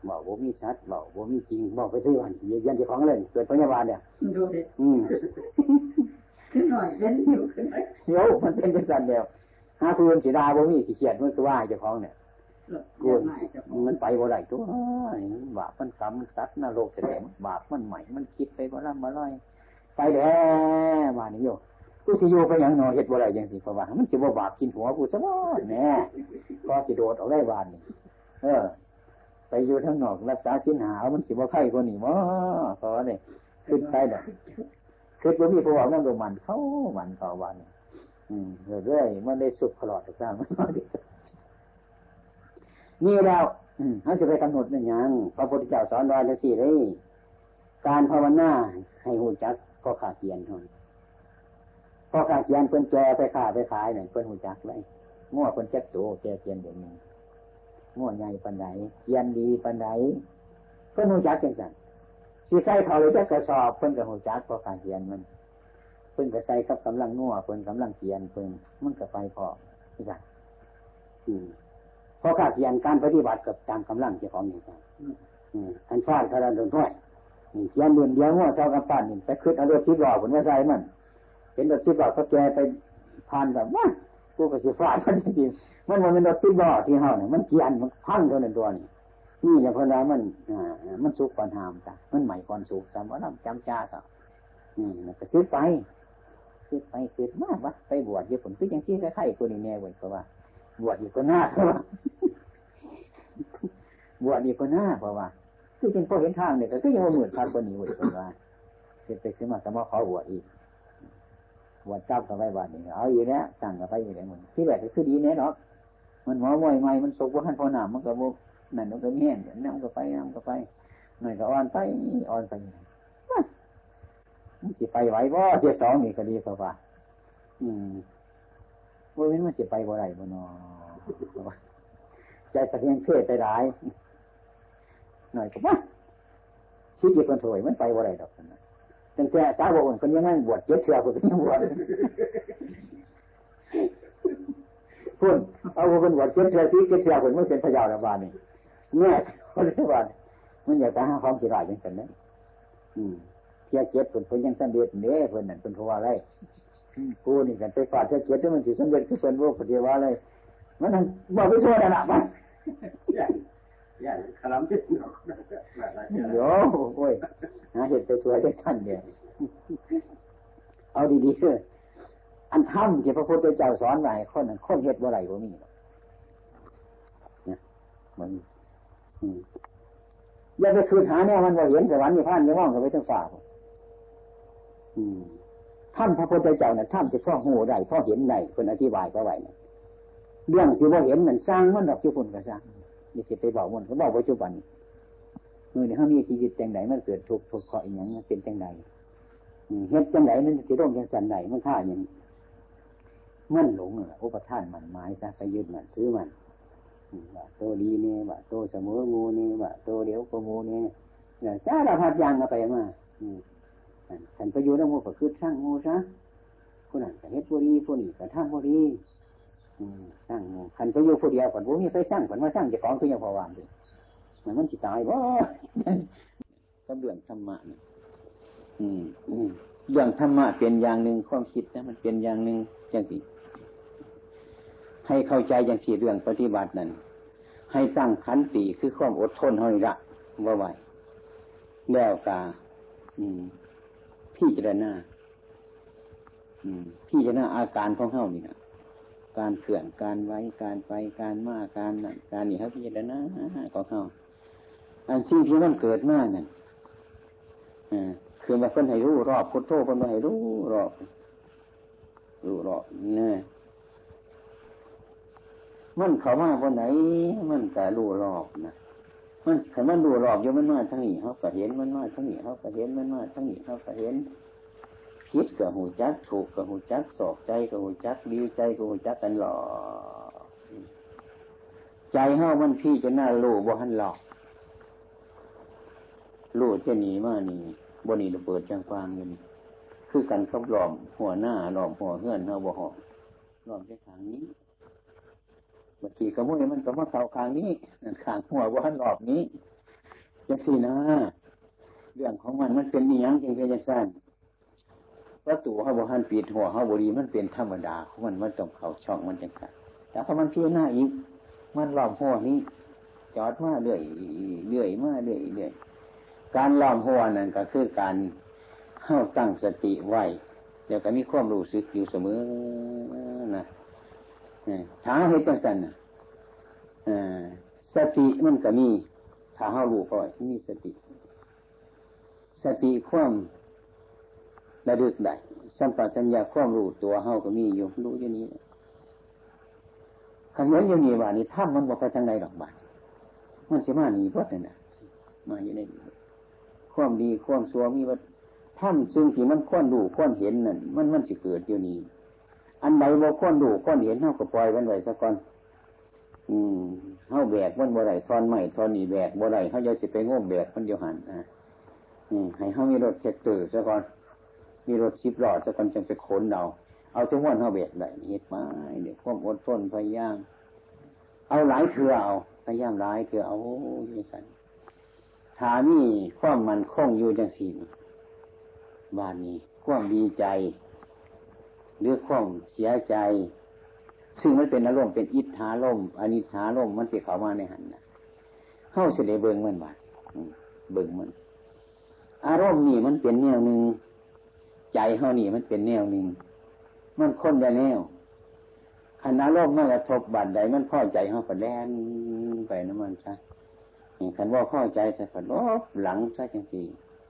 บอกว่ามีชัดบอกว่ามีจริงบอกไปที่วันเยันจะคล้องเลยเกิดพยาบาลเนี่ยดูดิอืมขึ้นหน่อยเล่นอยู่ขึ้นไหมโยมันเป็นจังเดียวหาคืนสีดาบ่มีสีเขียนมันคือว่าจะคล้องเนี่ยกลัวมันไปบ่ได้ตัวบาปมันกรรมสัตว์นรกแสดงบาปมันใหม่ มันคิดไปบ่ละมาลอย ไปแล้วมานี่โยกูสิโยไปอย่างนอเห็ดบ่ได้ยังสิเพราะว่ามันสิบ่บาปกินหัวกูซะบ่แน่ก็สิโดดออกได้บานนี่เออ ไปอยู่ทั้งนอกรักษาสินหาวมันสิบ่ไข่คนนี้มั้เพราะว่านี่ขึ้นไปเด้อคือบ่มีผู้ว่ามันโดมันเข้ามันต่อวันอืมเรื่อยๆมันได้สุขตลอดทุกครั้งมันนี่แล้วเขาจะไปกำหนดนั่นยังพระพุทธเจ้าสอนไว้แล้วสิเลยการภาวนาให้หูจักก็ขาเกียนทนพอขาเกียนเพิ่นแจไปขาไปขายเนี่ยเพิ่นหูจักเลยง้อเพิ่นแจ็คโตแจเกียนเดี๋ยวนี้ ง้อใหญ่ปันไหนเกียนดีปันไหนเพิ่นหูจักจังสันสีใส่เขาเลยจะกระสอบเพิ่นกับหูจักพอขารเกียนมันเพิ่นกับใส่กับกำลังง้อเพิ่นกำลังเกียนเพิ่นมันกับไปพอที่สันอืมพราะข้าเพียนการปฏิบัติกับตามกำลังเจ้าของอย่างไรอันฟาดคารันโดนถ้วยเขียนเดือนเดียวว่าเท่ากับปั้นนี่ไปขึ้นเอารถชิบหล่อผลว่าใส่มัน เห็นรถชิบหล่อเขาแกไปผ่านแบบว่ากูก็สิฟาดมันจริง มันมันเป็นรถซิบล้อที่เฮาเนี่ยมันเกียนมันพังเท่านั้นตัวนี่นี่อย่างพอแล้วมันอ่ามันสุกก่อนหามจ้ะมันใหม่ก่อนสุกจำว่าน้ำจำจ้าก็อืมก็ซื้อไปซื้อไปซื้อมากวะไปบวชญี่ปุ่นคือยังซี่ไข่ตัวนี้แน่เว้ยเพราะว่า บวชอยู่ก็หน้าเพราะว่าบวชอยู่ก็หน้าเพราะว่าคือเป็นพอเห็นทางเนี่ยก็คือยังเหมือนพระคนนี้เว้ยเพราะว่าเสร็จไปขึ้นมาสมอขอบวชอีกบวชเจ้ากับไปบวชนี่เอาอยู่เนี้ยสั่งกับไปอยู่ไหนหมดที่แบบคือดีเนี้ยเนาะ มันหมอมวยใหม่มันสกว่าหันพอหนามมันก็บนั่นมันก็แห้งนั่นมันก็ไปนั่นมันก็ไปหน่อยก็อ่อนไปอ่อนไปมันจะไปไหวบ่เจ้าสองนี่ก็ดีเพราะว่าอืมว่ามันจะไปบ่ไรบ่นอใจสะเทือนเพื่อไปร้ายหน่อยก็ว่าชีวิตคนถอยมันไปบ่ไรดอกนะตั้งแต่สาวกคนยังนั่งบวชเจ็ดเชือกคนยังบวช พุ่นเอาคนบวชเจ็ดเชือกที่เจ็ดเชือกคนไม่เป็นพยาวระบาดนี่เนี่ยคนระบาดมันอยากจะหาความสิรายอย่างนั้นอืมเทียเจ็ดคนเพิ่นยังสันเด็ดเน้เพิ่นนั่นเป็นเพราะว่าอะไรกูนี่กันไปฝาดเทียเจ็ดที่มันสิสันเด็ดคือเป็นโรคปฏิวัติอะไรมันบอกไปช่วยนะมันย่าขลังที่โย่โอ้ยหาเหตุไปช่วยได้ท่านเนี่ยเอาดีๆเถ อันถ้ำที่พระพุทธเจ้าสอนไว้คนนั้นคนเฮ็ดว่าไรก็มีเนี่ยมันอย่าไปคือหาเนี่ยมันว่าเห็นสวรรค์มีพานจะมองกันไปทั้งฝ่าท่านพระพุทธเจ้าเนี่ยท่านจะพ่อหูได้พ่อเห็นได้คนอธิบายก็ไว้เนี่ยเรื่องที่ว่าเห็นมันสร้างมันดอกจุบุนก็สร้างนี่สิไปบอกมันเขาบอกปัจจุบันมือเนี่ยเขามีชีวิตจังไหนมันเกิดทุกข์ทุกข์เาะอย่างนี้เป็นจังไหนเฮ็ดจังไหนมันจะร่มจังสันไหนมันท่าอย่าง มันหลงอะอุปทานมันไม้ซะไปยึดมันซื้อมันว่าโตดีเนี่ยว่าโตเสมองูเนี่ยว่าโตเดียวก็งูเนี่ยเนี่ยสารพัดอย่างเอาไปมาฉันไปอยู่แล้วงูก็คือช่างงูซะผู้นั้นก็เฮ็ดบุรีผู้นี้ก็ทำบุรีสร้างงูขันไปอยู่ผู้เดียวก่อนผู้มีไปสร้างก่อนมาสร้างจะของคือยังพอวางเลยมันมันจิตายบ่ก็เรื่องธรรมะนี่อืมอืมเรื่องธรรมะเป็นอย่างหนึ่งความคิดนะมันเป็นอย่างหนึ่งอย่างที่ ให้เข้าใจอย่างที่เรื่องปฏิบัตินั้นให้ตั้งขันติคือความอดทนเฮานี่ละว่าไหวแล้วกาพี่เจรณาพี่เจรณาอาการของเฮานี่นะการเขื่อนการไว้การไปการมาการนั่นการนี่ครับพี่เจรณาของเฮาอันสิ่งที่มันเกิดมากนั่นคือมาเพิ่นให้รู้รอบพุทโธเพิ่นมาให้รู้รอบรู้รอบเนี่ย มันเขามาวันไหน มันแต่รู้รอบนะมันขันมันรู้รอบอยู่มันมาทั้งนี้เขาก็เห็นมันมาทั้งนี้เขาก็เห็นมันมาทั้งนี้เขาก็เห็นคิดกับหูจักถูกกับหูจักสอบใจกับหูจักดีใจกับหูจักกันหลอกใจเฮามันพี่จะน่ารู้บ่หันหลอกรู้จะหนีมานี่บนีระเบิดจังฟางอยู่นี่คือกันกับหลอมหัวหน้าหลอมหัวเฮือนเฮาบ่หอมหลอมในทางนี้ บางทีกระมุ้ยมันก็มาเข่าคางนี้ขางหัวว่าหลอบนี้จังสี่นะเรื่องของมันมันเป็นนียงจริงเป็นยังสั้นประตูเขาบหันปิดหัวเขาบรีมันเป็นธรรมดาของมันมันต้องเขาช่องมันจังสันแต่พอมันเพี้ยหน้าอีก มันหลอมหัวนี้ จอดมาเรื่อยเรื่อยมาเรื่อยเรื่อยการล้อมหัวนั่นก็คือการเข้าตั้งสติไว้เดี๋ยวก็มีความรู้สึกอยู่เสมอนะ ถ้าเหตุจังสันสติมันก็มีถ้าเฮารู้พอมีสติ สติความระลึกได้สัมปชัญญะความรู้ตัวเฮาก็มีอยู่รู้อย่างนี้คันเหมือนอย่างนี้ว่านี่ถ้ามันบอกไปทางใดดอกบานมันสิมาหนีพดเลยนะมาอยู่ในความดีความสัวมีว่าถ้ำซึ่งที่มันค้นดูค้นเห็นนั่นมันมันสิเกิดอยู่นี้ อันใดบ่ค้นดูค้นเห็นเท่ากับปล่อยมันไว้สักก่อน อืมเท่าแบกมันบ่ได้ทอนใหม่ทอนนี่แบกบ่ได้เขาจะสิไปง้มแบกมันเดียวหันอ่าอืมให้เขามีรถเช็ดตือสักก่อน มีรถชิบหลอดสักก่อนจึงไปขนเอาเอาทุกวันเขาแบกได้เหตุมาเดี๋ยวความอดทนพยายามเอาหลายเถื่อเอาพยายามหลายเถื่อเอาอย่างนั้นถามีความมันคงอยู่จังสี่บ้านนี้ ความดีใจ หรือความเสียใจ ซึ่งมันเป็นอารมณ์เป็นอิทธาลมอนิธาลมมันที่เขามาในหันนะเข้าเสด็จเบิงมันบาดเบิงมัน อารมณ์นี่มันเป็นแนวหนึ่งใจเฮานี่มันเป็นแนวหนึ่งมันค้นได้แนวขณะโลกมันกระทบบาดใดมันพ่อใจเฮาก็แล่นไปน้ำมันใช่ขันว่าพ่อใจใส่ฝันลบหลังใช่จริง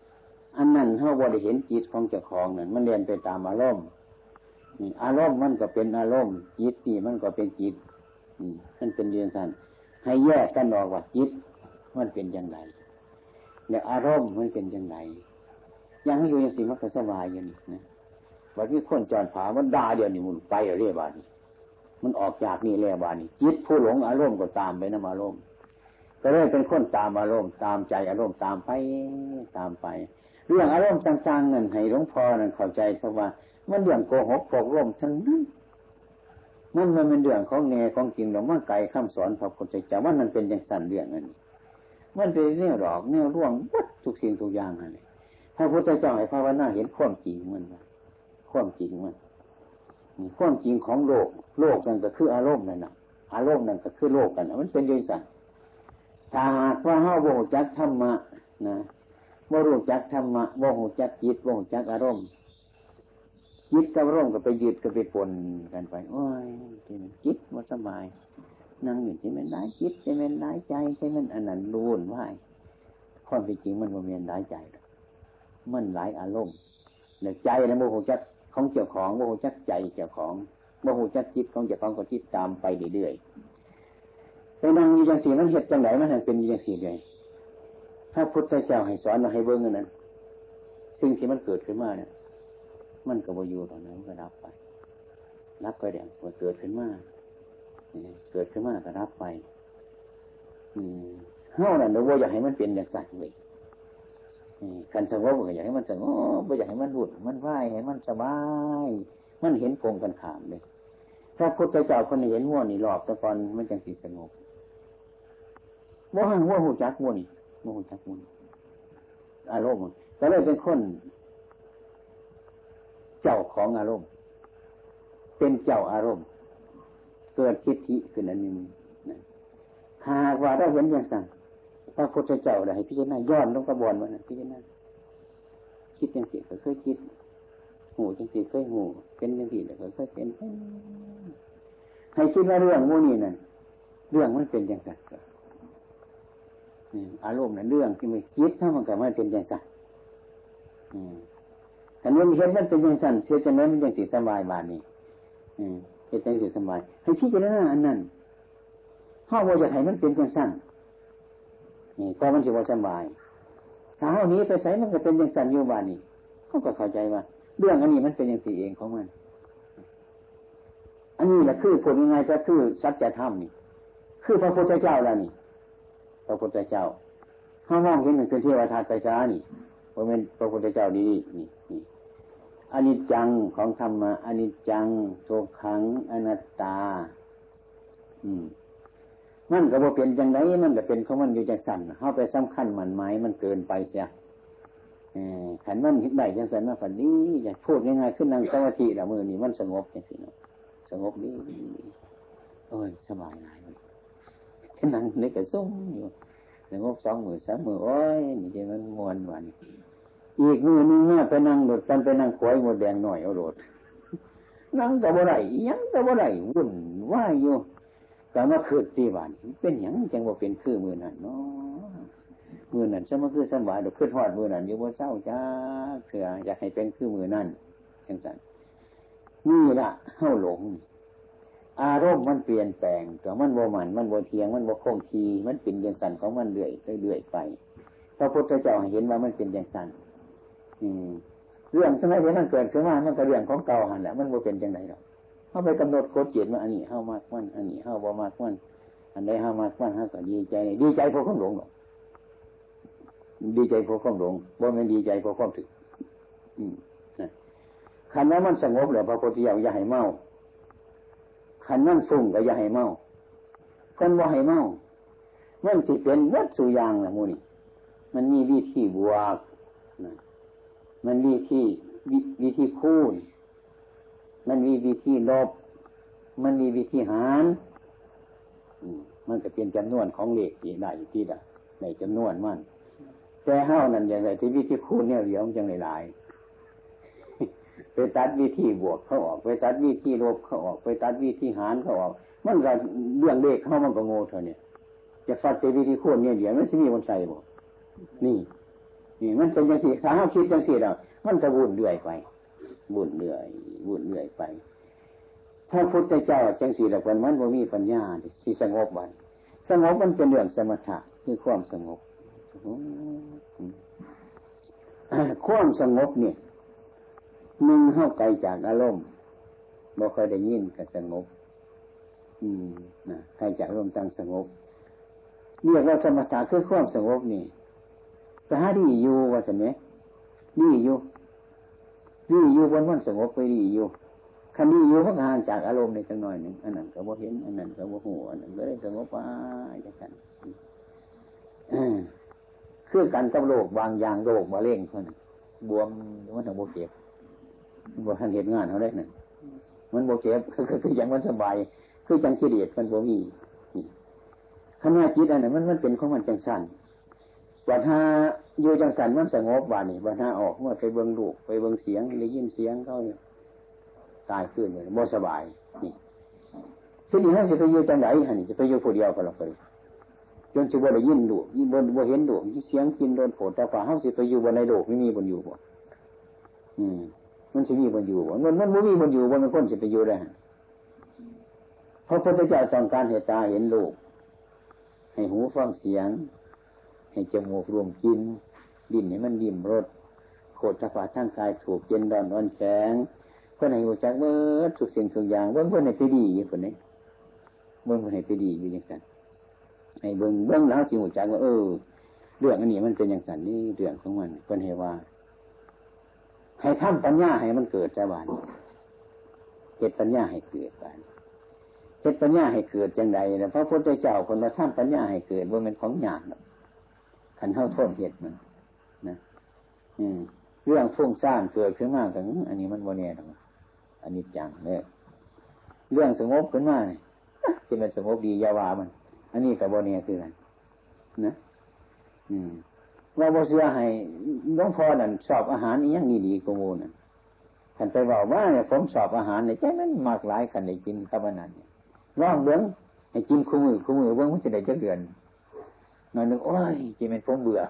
ๆอันนั้นเฮาบ่ได้เห็นจิตของเจ้าของนั่นมันเรียนไปตามอารมณ์ อารมณ์มันก็เป็นอารมณ์จิตนี่มันก็เป็นจิตมันเป็นเรียนสั้นให้แยกกันออกว่าจิต มันเป็นอย่างไรเนี่ยอารมณ์มันเป็นอย่างไรยังให้อยู่ในสิ่งมันก็สบายอยู่นี่นะวันที่คนจอดผามันด่าเดียวนี่มันไปเรียบานี่มันออกจากนี่เรียบานี่จิตผู้หลงอารมณ์ก็ตามไปนะอารมณ์ก็เลยเป็นคนตามอารมณ์ตามใจอารมณ์ตามไปตามไป เรื่องอารมณ์ต่างๆนั่นให้หลวงพ่อนั่นเข้าใจสักว่า มันเรื่องโกหกปลอกร่มทั้งนั้นมันมันเป็นเรื่องของเนของจริงหรือว่าไก่ข้ามสอนพระพุทธเจ้าว่ามันเป็นอย่างสั่นเรื่องนั้นมันเป็นเรื่องหลอกเรื่องร่วงวัดทุกสิ่งทุกอย่างอะไรพระพุทธเจ้าให้ภาวนาเห็นความจริงมันว่าความจริงมันความจริงของโลก โลกนั่นก็คืออารมณ์นั่นนะอารมณ์นั่นก็คือโลกกันมันเป็นย่างสั่นถ้าหากว่าเฮาโบจักธรรมะนะบ่รู้จักธรรมะบ่รู้จักจิตบ่รู้จักอารมณ์ จิตกับอารมณ์ก็ไปยึดก็ไปปนกันไปโอ้ยที่มันจิตมันสบายนั่งอยู่ที่มันร้ายจิตที่มันร้ายใจที่มันอันนั้นรู้ว่าความเป็นจริงมันบ่มีร้ายใจ มันหลายอารมณ์เนี่ยใจนะโมโหจักของเจ้าของโมโหจักใจเจ้าของโมโหจักจิตของเจ้าของก็จิตตามไปเรื่อยๆไปนั่งอยู่จังสีมันเหตุจังไหนมันเป็นจังสีเลยถ้าพุทธเจ้าให้สอนเราให้เบิ้งนั้นสิ่งที่มันเกิดขึ้นมาเนี่ย มันก็บ่อยู่ตอนนั้นก็รับไป รับไปเดี๋ยวมันเกิดขึ้นมาเกิดขึ้นมาก็รับไปอืมเฮ้านั่นเราอยากให้มันเป็นอย่างสั่นเลยการสงบก็อยากให้มันสงบไม่อยากให้มันหุ่นมันไหวให้มันสบาย มันเห็นโกงกันขามเลยถ้าพุทธเจ้าคนเห็นหัวนี่หลอกตะกอนมันจังสีสงบว่าหัวหูจักหัวนี่หัวหูจักหัวอารมณ์ก็เลยเป็นคน เจ้าของอารมณ์ เป็นเจ้าอารมณ์ เกิดทิฏฐิขึ้นอันนึงหากว่าได้เห็นอย่างสั่งพระพุทธเจ้าได้ให้พิจารณาย้อนลงกระบวนมันพิจารณาคิดอย่างสิก็เคยคิด หูจังสิเคยหูเป็นอย่างสิก็เคยเป็นให้คิดว่าเรื่องมูนี่นั่นเรื่องมันเป็นอย่างสัตว์อารมณ์นั่นเรื่องที่มันคิดถ้ามันก็มันเป็นอย่างสัต ว์แต่เมื่อมีเห็นมันเป็นอย่างสั่นเสียจะนั้นมันยังสีสบายบานนี้เห็นจังสีสบายให้พิจารณาอันนั้นห้าว่าจะให้มันเป็นอย่างสั่นนี่ก็มันสิว่าสบายถ้าเท่านี้ไปใส่มันก็เป็นอย่างสั้นอยู่บานี่เขาก็เข้าใจว่าเรื่องอันนี้มันเป็นอย่างสีเองของมัน อันนี้แหละคือผลยังไงก็คือสัจธรรมนี่ คือพระพุทธเจ้าแล้วนี่ พระพุทธเจ้าข้างห้องเห็นมันเป็นเทวทัตไปจ้านี่ เพราะเป็นพระพุทธเจ้าดีนี่นี่อนนี้จังของธรรมะอนนี้จังทุกขังอนัตตา อืมมันก็บ่เป็นจังไดมันก็เป็นของมันอยู่จังสั่นเข้าไปสำคัญมันหมายมันเกินไปเสียขันมันหิดได้จังสันมาฝันดีอยากพูดง่ายๆขึ้นนั่งสมาธิละมือนี่มันสงบจังสิเนาะสงบดีโอ้ยสบายหลายขึ้นนั่งนี่ก็สุ่มอยู่สงบสองมือสามมือโอ้ยนี่จะมันมวนวัน อีกมือนึงเนี่ยไปนั่งโดดกันไปนั่งขวยหมดแดงหน่อยเอาโดดนั่งแต่บ่ไรยังแต่บ่ไรวุ่นว่ายอยู่แต่ว่าคือตีบานเป็นอย่างจังว่าเป็นคือมือนั่นเนาะมือนั่นจะมาคือสบายดอกขึ้นหอดมือนั่นอยู่ว่เศร้าจ้าเถื่ออยากให้เป็นคือมือนั่นจังสันนี่ละเข้าหลง อารมณ์มันเปลี่ยนแปลงแต่มันโบมันมันโบเทียงมันโบคงที มันเป็นอย่างสันของมันเรื่อยเรื่อยไปพระพุทธเจ้าเห็นว่ามันเป็นอย่างสัน เรื่องสมัยที่มันเกิดขึ้นมามันก็เรื่องของเก่าหันแหละมันโบเป็นจังไรหรอกเขาไปกำหนดโคตรเจียนว่าอันนี้เข้ามากมันอันนี้เข้าบ่มากมันอันใดเข้ามากมันเ้าก็ดีใจดีใจเพราะความหลงหรอกดีใจเพราะความหลงบ่ไม่ดีใจเพราะความถึกขันนั้นมันสงบเลยพระโพธเจ้าอย่าให้เมาขันนั้นฟุ้งก็อย่าให้เมาคนบ่ให้เมามันสิเป็นวัดสุยางละมูนี่มันมีวิธีบวก มันมีที่วิธีคูณ มันมีวิธีลบ มันมีวิธีหารมันจะเป็นจำนวนของเลขที่ได้ที่ได้ในจำนวนมันแต่เฮ้านั่นอย่างไรที่วิธีคูณเนี่ยเดียวมันจังหลายไปตัดวิธีบวกเขาออก ไปตัดวิธีลบเขาออก ไปตัดวิธีหารเขาออก มันก็เรื่องเลขเขามันก็โง่เท่านี้จะฟัดแต่วิธีคูณเนี่ยเดี๋ยวมันจะมีคนใส่บอกนี่ นี่มันเป็นยังสี่สาเขาคิดยังสี่แล้วมันก็วุ่นเรื่อยไปวุ่นเรื่อยวุ่นเรื่อยไปพระพุทธเจ้าจังสี่ละคนมันบ่มีปัญญาสิสงบวันสงบมันเป็นเรื่องสมถะคือความสงบความสงบเนี่ยมึงเข้าไกลจากอารมณ์บ่เคยได้ยินกับสงบ อืมนะไกลจากอารมณ์ตั้งสงบเรียกว่าสมถะคือความสงบนี่ แต่หาดีอยู่ว่าสันเนี้ยดีอยู่ดีอยู่บนวันสงบไปดีอยู่คันดีอยู่พักงานจากอารมณ์ในจังหน่อยหนึ่งอันนั้นก็บ่เห็นอันนั้นก็บ่หูอันนั้นก็ได้สงบไปจังกันคือกันกับโรคบางอย่างโรคมะเร็งเท่านั้นบวมมันถึงโบเก็บบ่ทันเห็นงานเขาได้นั่นมันโบเก็บคือคืออย่างมันสบาย คือจังกิเลสมันบ่มีขณะจิตอันนั้นมันมันเป็นของมันจังสั้น ว่าถ้าอยู่จังสันมันสงบว่านี่ว่าถ้าออกเมื่อไปเบิ่งลูกไปเบิ่งเสียงได้ยินเสียงเขาเนี่ยตายขึ้นเลยบ่สบายนี่ทีนี้เขาจะไปอยู่จังไหนฮะนี่จะไปอยู่ผู้เดียวก็แล้วไปจนจะบ่ได้ยินดูยินบนบ่เห็นดูเสียงกินโดนโผล่แต่ฝ่าเขาจะไปอยู่บนในโลกไม่มีบนอยู่บ่อืมมันจะมีบนอยู่บ่มันมันไม่มีบนอยู่บนมันคนจะไปอยู่ได้เพราะพระเจ้าต้องการเหตุตาเห็นโลกให้หูฟังเสียง ให้จมูกรวมกินดินให้มันดิ่มรสโคตรสภาทั้งกายถูกเย็นดอนอ่อนแข็งเพื่อนให้หูจักเมื่อทุกสิ่งทุกอย่างเบื้งเพื่อนให้ไปดีอยู่คนนี้เบื้งเพื่อนให้ไปดีอยู่อย่างนั้นให้เบื้งเบื้งแล้วจริงหูจักว่าเออเรื่องอันนี้มันเป็นอย่างสันนี่เรื่องของมันเพื่อนให้ว่าให้ทำปัญญาให้มันเกิดจบานเหตุปัญญาให้เกิดบานเหตุปัญญาให้เกิดจังใดนะพระพุทธเจ้าคนมาทำปัญญาให้เกิดว่ามันของหยาบ ขันเท่าโทษเหตุมันนะอืมเรื่องฟุ้งซ่านเกิดขึ้นมาถึงอันนี้มันโมเนียหรอกอันนี้จังเนี่ยเรื่องสงบขึ้นมาเนี่ยที่มันสงบดียาวามัน อันนี้กับโมเนียคือกันนะอืมว่าโมเสียให้น้องพ่อนั่นสอบอาหารนี่ยังดีดีกว่าโมนั่นขันไปบอกว่าเนี่ยผมสอบอาหารเนี่ยแค่นั้นมากหลายขันได้กินข้าวนันเนี่ยร้องเบื้องให้กินคู่มือคู่มือเบื้องมันจะได้จักเดือน นอนนึกโอ้ยจีมันผมเบื่อ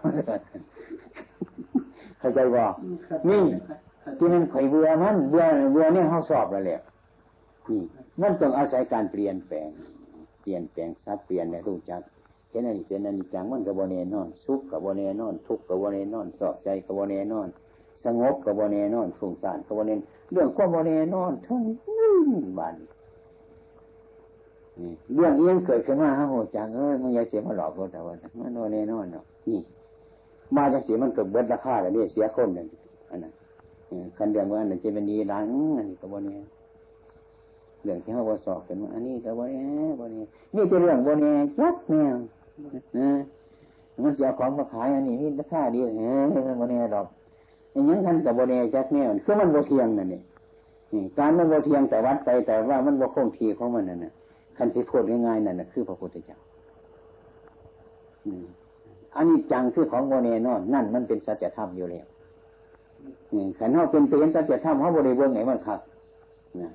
เข้าใจบ่นี่ที่มันข่อยเบื่อมันเบื่อเบื่อเนี่ยเขาสอบแล้วแหละนี่มันต้องอาศัยการเปลี่ยนแปลง เปลี่ยนแปลงซับเปลี่ยนในรู้จักเห็นอันนี้เป็นอันนี้จังมันกับโบเนนอนสุขกับโบเนนอน ทุกข์กับโบเนนอน สอบใจกับโบเนนอน สงบกับโบเนนอนฟุ้งซ่านกับโบเนนเรื่องความโบเนนอนทั้งบ้าน เรื่องเอี้ยงเกิดขึ้นมาฮะโหจังเอ้ยมันยาเสียมาหลอกเราแต่ว่ามันโนแน่นอนเนาะนี่ มาจากเสียมันเกิดเบิดราคาแล้วเนี่ยเสียคนหนึ่งอันนั้นคันเดียวว่าอันนั้นจะเป็นดีหลังอันนี้ก็บ่เนี่ยเรื่องที่เขาบอสอบเป็นว่าอันนี้ก็บ่เนี่ยบ่เนี่ยนี่จะเรื่องบ่เนี่ยจักแนวนะมันเสียของมาขายอันนี้มีราคาดีเฮ้ยบ่เนี่ยดอกอย่างนี้นกับบ่เนี่ยจักแนวคือมันบ่เทียงนั่นนี่การมันบ่เทียงแต่วัดไปแต่ว่ามันบ่คงทีของมันนั่นน่ะ คันที่พูดง่ายๆนั่นนะคือพระพุทธเจ้าอันนี้จังคือของโมเนนอนนั่นมันเป็นสัจธรรมอยู่แล้วขันเขาเป็นเป็นสัจธรรมเขาบริเวณไหนมันครับนะ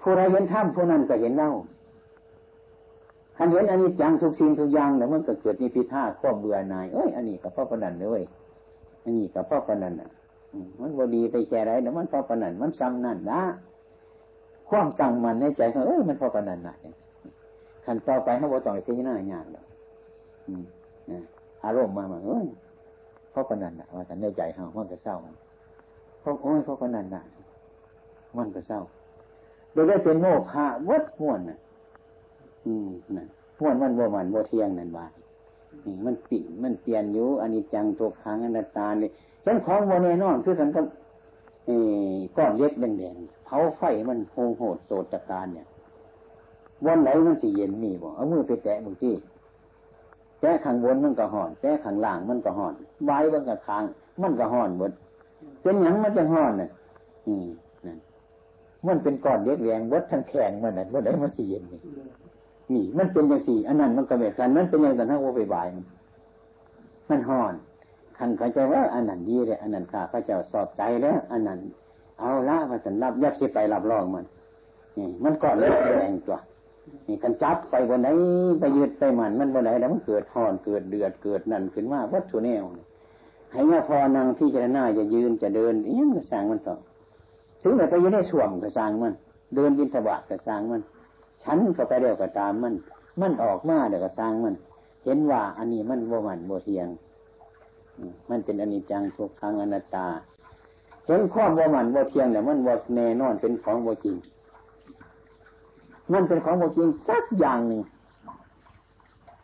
ผู้ใดเห็นธรรมผู้นั้นก็เห็นเล่าขันเห็นอันนี้จังทุกสิ่งทุกอย่างแล้วมันก็เกิดนิพิท่าควบเบื่อหน่ายเอ้ยอันนี้กับพ่อปนันเลยอันนี้กับพ่อปนันอะมันบดีไปแค่ไรแต่มันพ่อปนันมันซ้ำนั่นนะ ความตั้งมันในใจเขาเอ้ยมันพอกันนั่นนะขันต่อไปเขาบอกต่อไปพิจารณาอย่างแล้วอารมณ์มามาเอ้ยเพราะกันนั่นนะว่าแต่ในใจเขามันก็เศร้าเพราะโอ้ยเพราะกันนั่นนะมันก็เศร้าโดยได้เป็นโมฆะวัดม้วนน่ะ อืมนั่นม้วนมันโมมันโมเที่ยงนั่นว่านี่มันปิ่นมันเปลี่ยนอยู่อันนี้จังตัวค้างอนัตตาเลยฉันของโมเนนอนคือกันกับก้อนเล็กแดงๆ ผาไฟมันโหงโหดโสดตะการเนี่ย วันไหนมันสิเย็นมีบ่เอามือไปแตะบางที่แตะข้างบนมันก็ห่อนแตะข้างล่างมันก็ห่อนไว้บนกับคางมันก็ห่อนหมดเป็นอย่างมันจะห่อนน่ะ อืมนั่นมันเป็นก้อนเล็กแรงวัดทั้งแข็งมันนั่นว่าได้มันสีเย็นนี่นี่ มันเป็นอย่างสี่อันนั้นมันก็แบบกันมันเป็นอย่างนั้นทั้งโอไปบายมันห่อนขันเขาจะว่าอันนั้นดีเลยอันนั้นข้าพระเจ้าสอบใจแล้ว อันนั้น เอาละมาสันรับยักษ์ไปรับรองมันนี่มันก้อนเล็กแรงตัวนี่กันจับไปบนไหนไปยืดไปมันมันบนไหนแล้วมันเกิดห่อนเกิดเดือดเกิดนั่นขึ้นมาวัตถุแนวให้ยาพอนางที่จะหน้าจะยืนจะเดินยังกระสังมันต่อถึงแต่ไปยืนในส่วมกระสังมัน เดินบินทบาทกระสังมันฉันก็ไปเดียวก็ตามมัน มันออกมาเดี๋ยวกระสังมัน เห็นว่าอันนี้มันโบมันโบเทียง มันเป็นอนิจจังทุกครั้งอนัตตา เห็นข้อโบมันโบเทียงเนี่ยมันโบแน่นอนเป็นของโบจริง มันเป็นของโบจริงสักอย่างหนึ่ง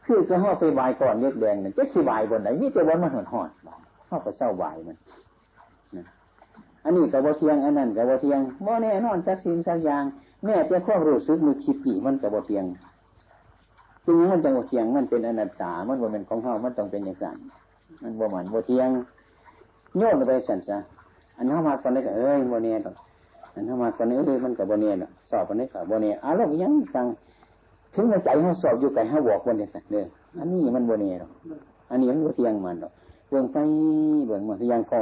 คือก็ห่อไปวายก่อนเล็กแดงเนี่ยจะสิวายบนไหนมีแต่วันมันหอนหอนห่อไปเศร้าวายมันอันนี้กับโบเทียงอันนั้นกับโบเทียงโบแน่นอนสักสิ่งสักอย่างแม่จะความรู้สึกมือคิดปีมันกับโบเทียงจึงมันจะโบเทียงมันเป็นอนัตตา มันบ่เป็นของเฮามันต้องเป็นอย่างนั้นมันบ่หมันบ่เทียงโยนไปสั่นซะ อันเข้ามาคนนี้ก็เอ้ยบ่เนียดอกอันเข้ามาคนนี้เอ้ยมันกับบ่เนียดอกสอบคนนี้กับบ่เนียอารมณ์ยังสั่งถึงมันใจเขาสอบอยู่ไกลเขาบอกวันเดียวเด้ออันนี้มันบ่เนียดอกอันนี้มันบ่เทียงมันดอกเบื้องไปเบื้องมาที่ยังคอ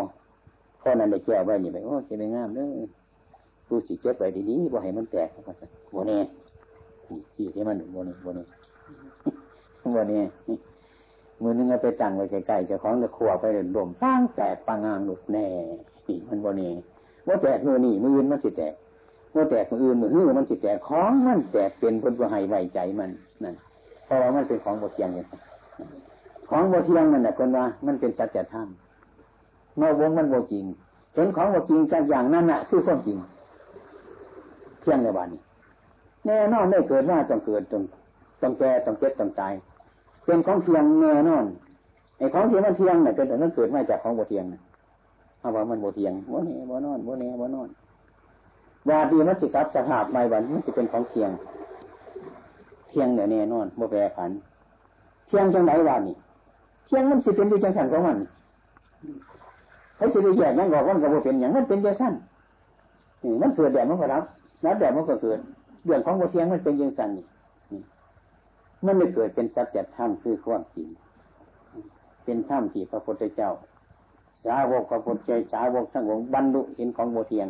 ข้อนั้นได้แก้ไว้นี่ไปโอ้เก็บไปงามเด้อกูสิเก็บไว้ดีๆบ่ให้มันแตกก็จะบ่เนียสี่ที่มันบ่เนียบ่เนียบ่เนีย มือนึงเอาไปตั้งไว้ใกล้ๆเจ้าของจะขวไปเดินดมตั้งแตกปังานหลุดแน่นี่มันบ่นี่ว่าแตกมือนี่มืออื่นมันสิแตกว่าแตกมืออื่นมือหื้อมันสิแตกของมันแตกเป็นคนบ่ให้ไว้ใจมันนั่นเพราะว่ามันเป็นของบทเทียงอย่างของบทเทียงนั่นแหละคนว่ามันเป็นสัจธรรมนอกวงมันโบจริงเห็นของโบจริงจากอย่างนั้นน่ะ คือความจริง เที่ยงในวันนี้แน่นอนได้เกิดว่าต้องเกิดต้องต้องแก่ต้องเจ็บต้องตาย เป็นของเทียงแน่นอนไอ้ของเที่มันเทียงเนี่ยเป็นแต่มันเกิดมาจากของโบเทียงเอาว่ามันโบเทียงโบเน่โบนอนโบเน่โบนอนวาดีมันสิกับสภาพไม่บันมันจะเป็นของเทียง เทียงเนี่ยแน่นอนโบแปรผัน เทียงจังไหนวานี่เทียงมันสิเป็นดีจังสันของมันเขาสิได้แยกนั่งบอกว่ามันก็เป็นอย่างมันเป็นเดสั้นมันเกิดแดดมันก็รับรับแดดมันก็เกิดเรื่องของโบเทียงมันเป็นยังสันนี่ มันไม่เกิดเป็นสัจธรรมคือความจริง เป็นธรรมที่พระพุทธเจ้า สาวกพระพุทธเจ้าสาวกทั้งองค์บรรลุเห็นของโมเทียง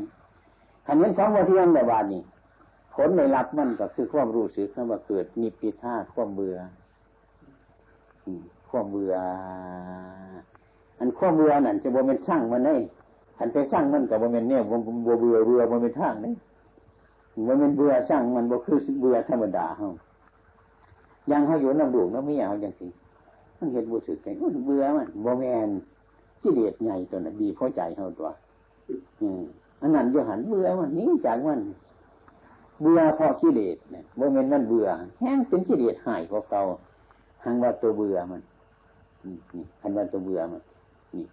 ขันเห็นของโมเทียงในวันนี้ผลในรับมันก็คือความรู้สึกนั่นว่าเกิดนิพพิทาความเบื่อความเบื่อ อันความเบื่อนั่นจะบ่เป็นสร้างมันได้ขันไปสร้างมันกับบ่เป็นเนี่ยบ่เบื่อเบื่อบ่เป็นทางนี่บ่เป็นเบื่อสร้างมันบ่คือเบื่อธรรมดาเฮา ยังเขาอยู่น้ำดูกน้ำไม่เอาอย่างสิมันเห็นบุสึกใจเบื่อมันโมแมนกิเลสใหญ่ตัวนั้นดีเพราะใจเขาตัว อืมอันนั้นจะหันเบื่อมันนี้จากมันเบื่อเพราะกิเลสเนี่ยโมเมนมันเบื่อแห้งเป็นกิเลสหายกว่าเก่าหังว่าตัวเบื่อมันนี่หันว่าตัวเบื่อมันนี่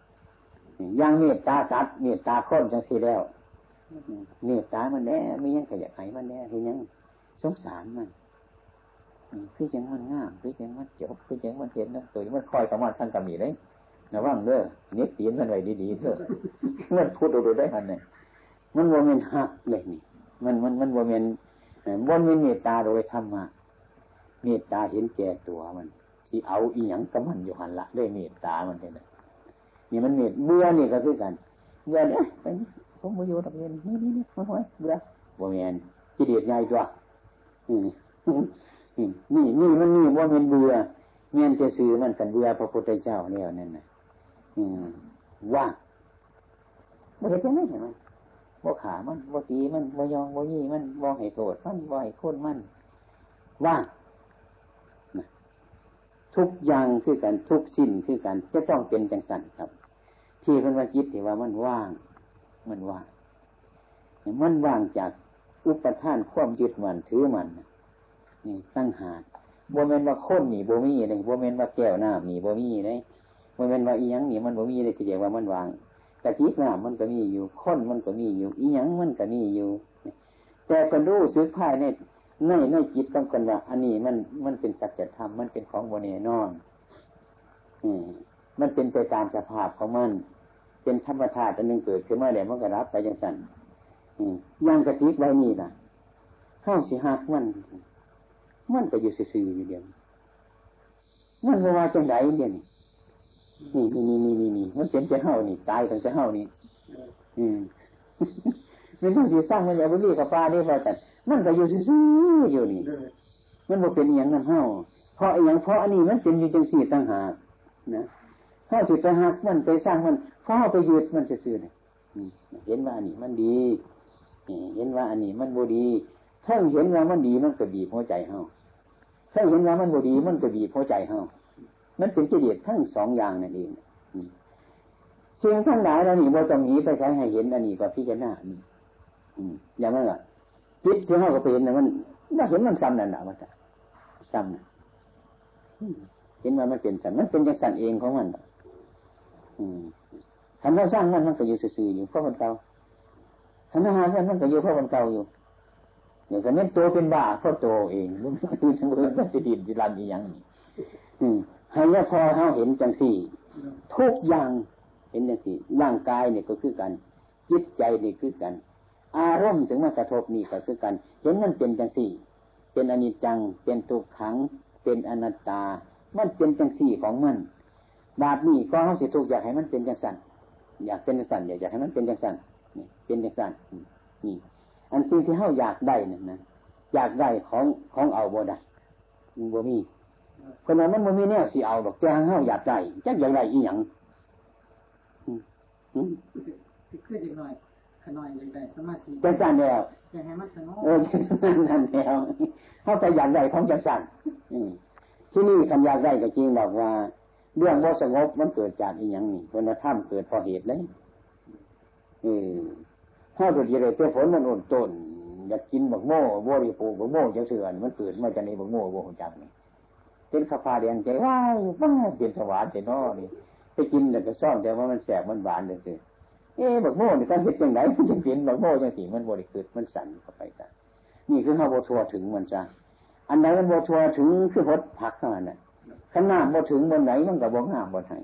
ยังเมตตาสัตว์เมตตาคนจังสีแล้วเมตตามันแน่ไม่ยังขยับไขมันแน่ที่ยังสงสารมัน พี่จังมันง่ามพี่จังมันจบพี่จังมันเห็นนะตัวมันคอยประมาณท่านกำมีเลยนะว่างเด้อเน็ตตีนมันไว้ดีๆเถอะมันพูดดูได้หันเนี่ยมันโมเมนหักเลยนี่ มันมันมันโมเมนบนมีเมตตาโดยธรรมะเมตตาเห็นแก่ตัวมันที่เอาอีหยังกับมันอยู่หันละได้เมตตามันเนี่ยนี่มันเมตเบื่อนี่ก็คือกันเบื่อเนี่ยไปผมมาอยู่ตะเวนนี่นี่นี่มาหอยเบื่อโมเมนกิเลสใหญ่ตัวอืม นี่นี่มันนี่ว่ามันเบื่อเมียนจะซื้อมันกันเบื่อพระพุทธเจ้าแล้วนั่นนะว่างบ่เห็นยังไงเห็นไหมบ่ขามันบ่ตีมันบ่ยองบ่ยี่มันบ่ให้โทษมันบ่ให้คนมันว่างทุกอย่างคือกันทุกสิ้นคือกันจะต้องเป็นจังสันครับ ที่พิ่นว่าจิตที่ว่ามันว่าง มันว่างมันว่างจากอุปทานความยึดมันถือมันนี่ ตั้งหาดบเมนว่าค้นนี่บมีเลยบเมนว่าแก้วน้ำนี่บมีเลยบเมนว่าอีหยังนี่มันบมีเลยที่เรียกว่ามันวางกะทิน้ำมันก็มีอยู่ค้นมันก็มีอยู่ อีหยังมันก็มีอยู่ แต่คนรู้ซื้อผ้าในในในจิตต้องคนว่า อันนี้มันมันเป็นสัจธรรมมันเป็นของโมเนนอนอืมมันเป็นไปตามสภาพของมัน เป็นธรรมชาติอันหนึ่งเกิดขึ้นมาแล้วมันก็รับไปอย่างนั้นย่างกระติกไว้นี่นะเข้าสิหักมัน มันก็อยู่ซื่อๆอยู่เดียวมันว่าจังไดเดียนี่นี่นี่นี่นี่นี่มันเป็นจะเฮานี่ตายตั้งจะเฮานี่ อืมมันต้องสีสร้างมันอย่าบุรีกับปลาได้พอแต่มันก็อยู่ซื่อๆอยู่นี่ มันบ่เป็นอย่างนั้นเฮาเพราะอย่างเพราะอันนี้มันเป็นอยู่จังสี่ต่างหากนะเฮาสิไปหักมันไปสร้างมันเพราะเฮาไปยึดมันซื่อๆนี่เห็นว่าอันนี้มันดีเห็นว่าอันนี้มันบ่ดีถ้าเห็นว่ามันดีมันก็บีบหัวใจเฮา ถ้าเห็นว่ามันบดีมันก็บีบหัวใจเฮามันเป็นกิเลสทั้งสองอย่างนั่นเองสิ่งทั้งหลายเราหนี่เราจะหนีไปใช้ให้เห็นอันนี้ก็พิจารณาอันนี้อย่างนั้นแหละจิตที่เฮาก็ไปเห็นนะมันว่าเห็นมันซ้ำนั่นแหละมันซ้ำนะเห็นว่ามันเป็นสันมันเป็นจังสันเองของมันทำเราสร้างมันมันก็อยู่ซื่ออยู่เพราะมันเก่าทำอาหารมันมันก็อยู่เพราะมันเก่าอยู่ เนี่ยก็เน้นตัวเป็นบ้าเพราะตัวเองรู้ไหมคือทั้งหมดมันสิดินสิรันอีอย่างนี้ให้ยาพอเขาเห็นจังสี่ ทุกอย่างเห็นจังสี่ร่างกายเนี่ยก็คือกันจิตใจนี่คือกัน อารมณ์ถึงมากระทบนี่ก็คือกัน เห็นมันเป็นจังสี่ เป็นอนิจจัง เป็นตุกขัง เป็นอนัตตา มันเป็นจังสี่ของมันบาดนี้ก็เขาสิทุกอยากให้มันเป็นจังสันอยากเป็นจังสันอยากอยากให้มันเป็นจังสันนี่เป็นจังสันนี่ อันสิ่งที่เขาอยากได้นั่นนะอยากได้ของของเอาบ่ได้บ่มีคนนั้นมันบ่มีแนวสิเอาดอกแต่เขาอยากได้จักอยากได้อีหยังคือจังหน่อยขน่อยอยากได้สมาธิจังสันแล้วอยากให้มันสงบเออนั่นแล้วเขาไปอยากได้ของจังสันที่นี่คำอยากได้ก็จริงบอกว่า เรื่องว่าสงบมันเกิดจากอีหยังนี่คนธรรมเกิดเพราะเหตุเลยเออ ถ้าตัวดีเลยเจ้าฝนมันอดต้นอยากกินบักโม่บัวริปูบักโม่จังเสือนมันเกิดมาจากในบักโม่บักจักนี่เป็นข้าพาเดียนใจว้ายว้าเป็นสวรรค์เจนอนี่ไปกินแต่ก็ซ่อนแต่ว่ามันแสบมันหวานเลยสิเอ๊บักโม่นี่ยการเห็ดยังไงมันจะเป็นบักโม่จังสีมันบริเกิดมันสั่นเข้าไปกันนี่คือข้าวโบทัวถึงมันจ้ะอันไหนมันโบทัวถึงคือพดผักเท่านั้นน่ะขันน้ำบ่ถึงบนไหนมันกับบ่งามบนไหน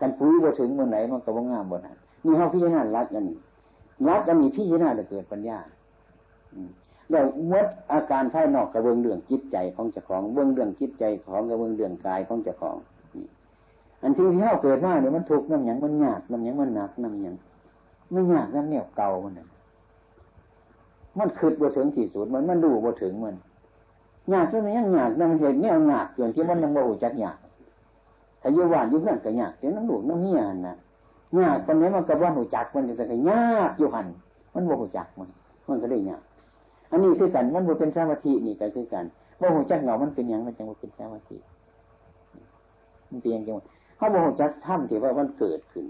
กันปุ๋ยบ่ถึงบนไหนมันกับบ่งามบนไหนนี่เขาพิจารณารัดอันนี้ รัดอันนี้พิจารณาจะเกิดปัญญาแล้วมดอาการภายนอกกับเบื้องเรื่องจิตใจของเจ้าของเบื้องเรื่องจิตใจของกับเบื้องเรื่องกายของเจ้าของอันที่ที่เขาเกิดมาเนี่ยมันทุกน้ำหยังมันยากน้ำหยังมันหนักน้ำหยังไม่ยากน้ำเหนียวเก่ามันมันคืดบ่ถึงที่สุดมันมันดูบ่ถึงมันยากจนยังยากนั่งเห็นเนี่ยยากจนที่มันยังโมโหจักยากถ้าอยู่บ้านอยู่เพื่อนก็ยากเดี๋ยวน้ำหลวงน้ำเมียนะ ยากตอนนี้มันกับว่าหูจักมันจะก็ยากอยู่หันมันโมโหจักมัน มันก็ได้ยากอันนี้คือกันมันโมเป็นสมาธินี่ก็คือกันโมโหจักเหงามันเป็นอย่างมันจังโมเป็นสมาธิมันเปลี่ยนจังเขาโมโหจักถ้ำที่ว่ามันเกิดขึ้น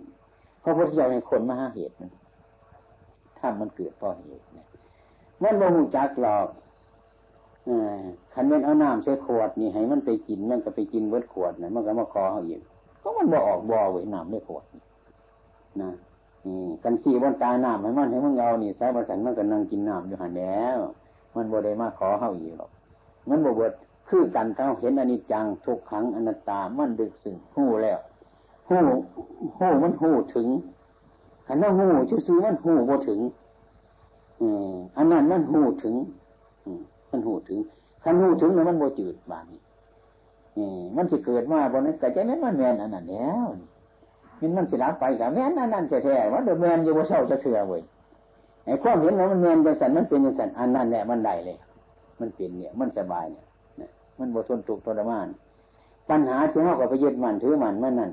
เพราะพุทธเจ้าในคนมาหาเหตุมันถ้ำมันเกิดเพราะเหตุเนี่ยมันโมโหจักหลอกขันเม่นเอาน้ำใส่ขวดนี่ให้มันไปกินมันก็ไปกินเบิดขวดนะมันก็มาคอเขาอีกก็มันบ่ออกบ่อไว้น้ำไม่ขวดน นะกันสีบนตาน้ำให้มันให้มึงเอานี่สายประสันมันก็นั่งกินน้ำอยู่หันแล้วมันบ่ได้มาขอเขาอีกหรอกมันบ่เบิดคือกันเขาเห็นอนิจจังทุกขังอนัตตามันดึกสึ่งหู้แล้วหู้หู้มันหู้ถึงขันว่าหู้ชื่อซื้อมันหู้บ่ถึงอืมอันนั้นมันหู้ถึงอืมมันหูถึงคันหูถึงแล้วมันโมจืดบางนี่มันสิเกิดมาบนนั้นแต่ใจแม่นมันแมนอันนั้นแล้ว มันมันสิรับไปกับแม่นอันนั้นแท้ๆว่าเดือแมนอยู่ว่าเศร้าจะเถื่อเว้ยไอ้ความเห็นว่ามันแมนจังสันมันเป็นจังสันอันนั้นแหละมันได้เลย มันเป็นเนี่ย มันสบายเนี่ยมันบทนตุกทรมาน ปัญหาที่เขากับไปยึดมันถือมันมันนั่น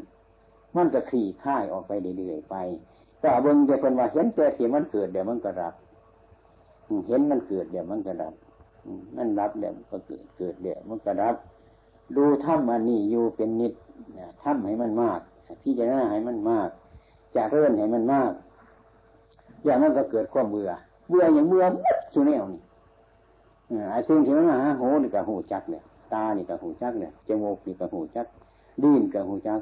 มันก็ขี่ค่ายออกไปเรื่อยๆไปแต่เบิ่งจะเป็นว่าเห็นแต่ที่มันเกิดเดี๋ยวมันก็รับเห็นมันเกิดเดี๋ยวมันก็รับนั่นรับเดี๋ยวก็เกิดเกิดเดี๋ยวมันก็รับ ดูถ้ำอันนี้อยู่เป็นนิดถ้ำให้มันมาก พี่จะน่าให้มันมากจะเรื่อนให้มันมาก อย่างนั้นก็เกิดความเบื่อ เบื่ออย่างเบื่อมัดสุแนวนี่ไอ้สิ่งที่มันมาหูนี่กับหูจักเนี่ยตานี่กับหูจักเนี่ยจมูกนี่กับหูจักดิ้นกับหูจัก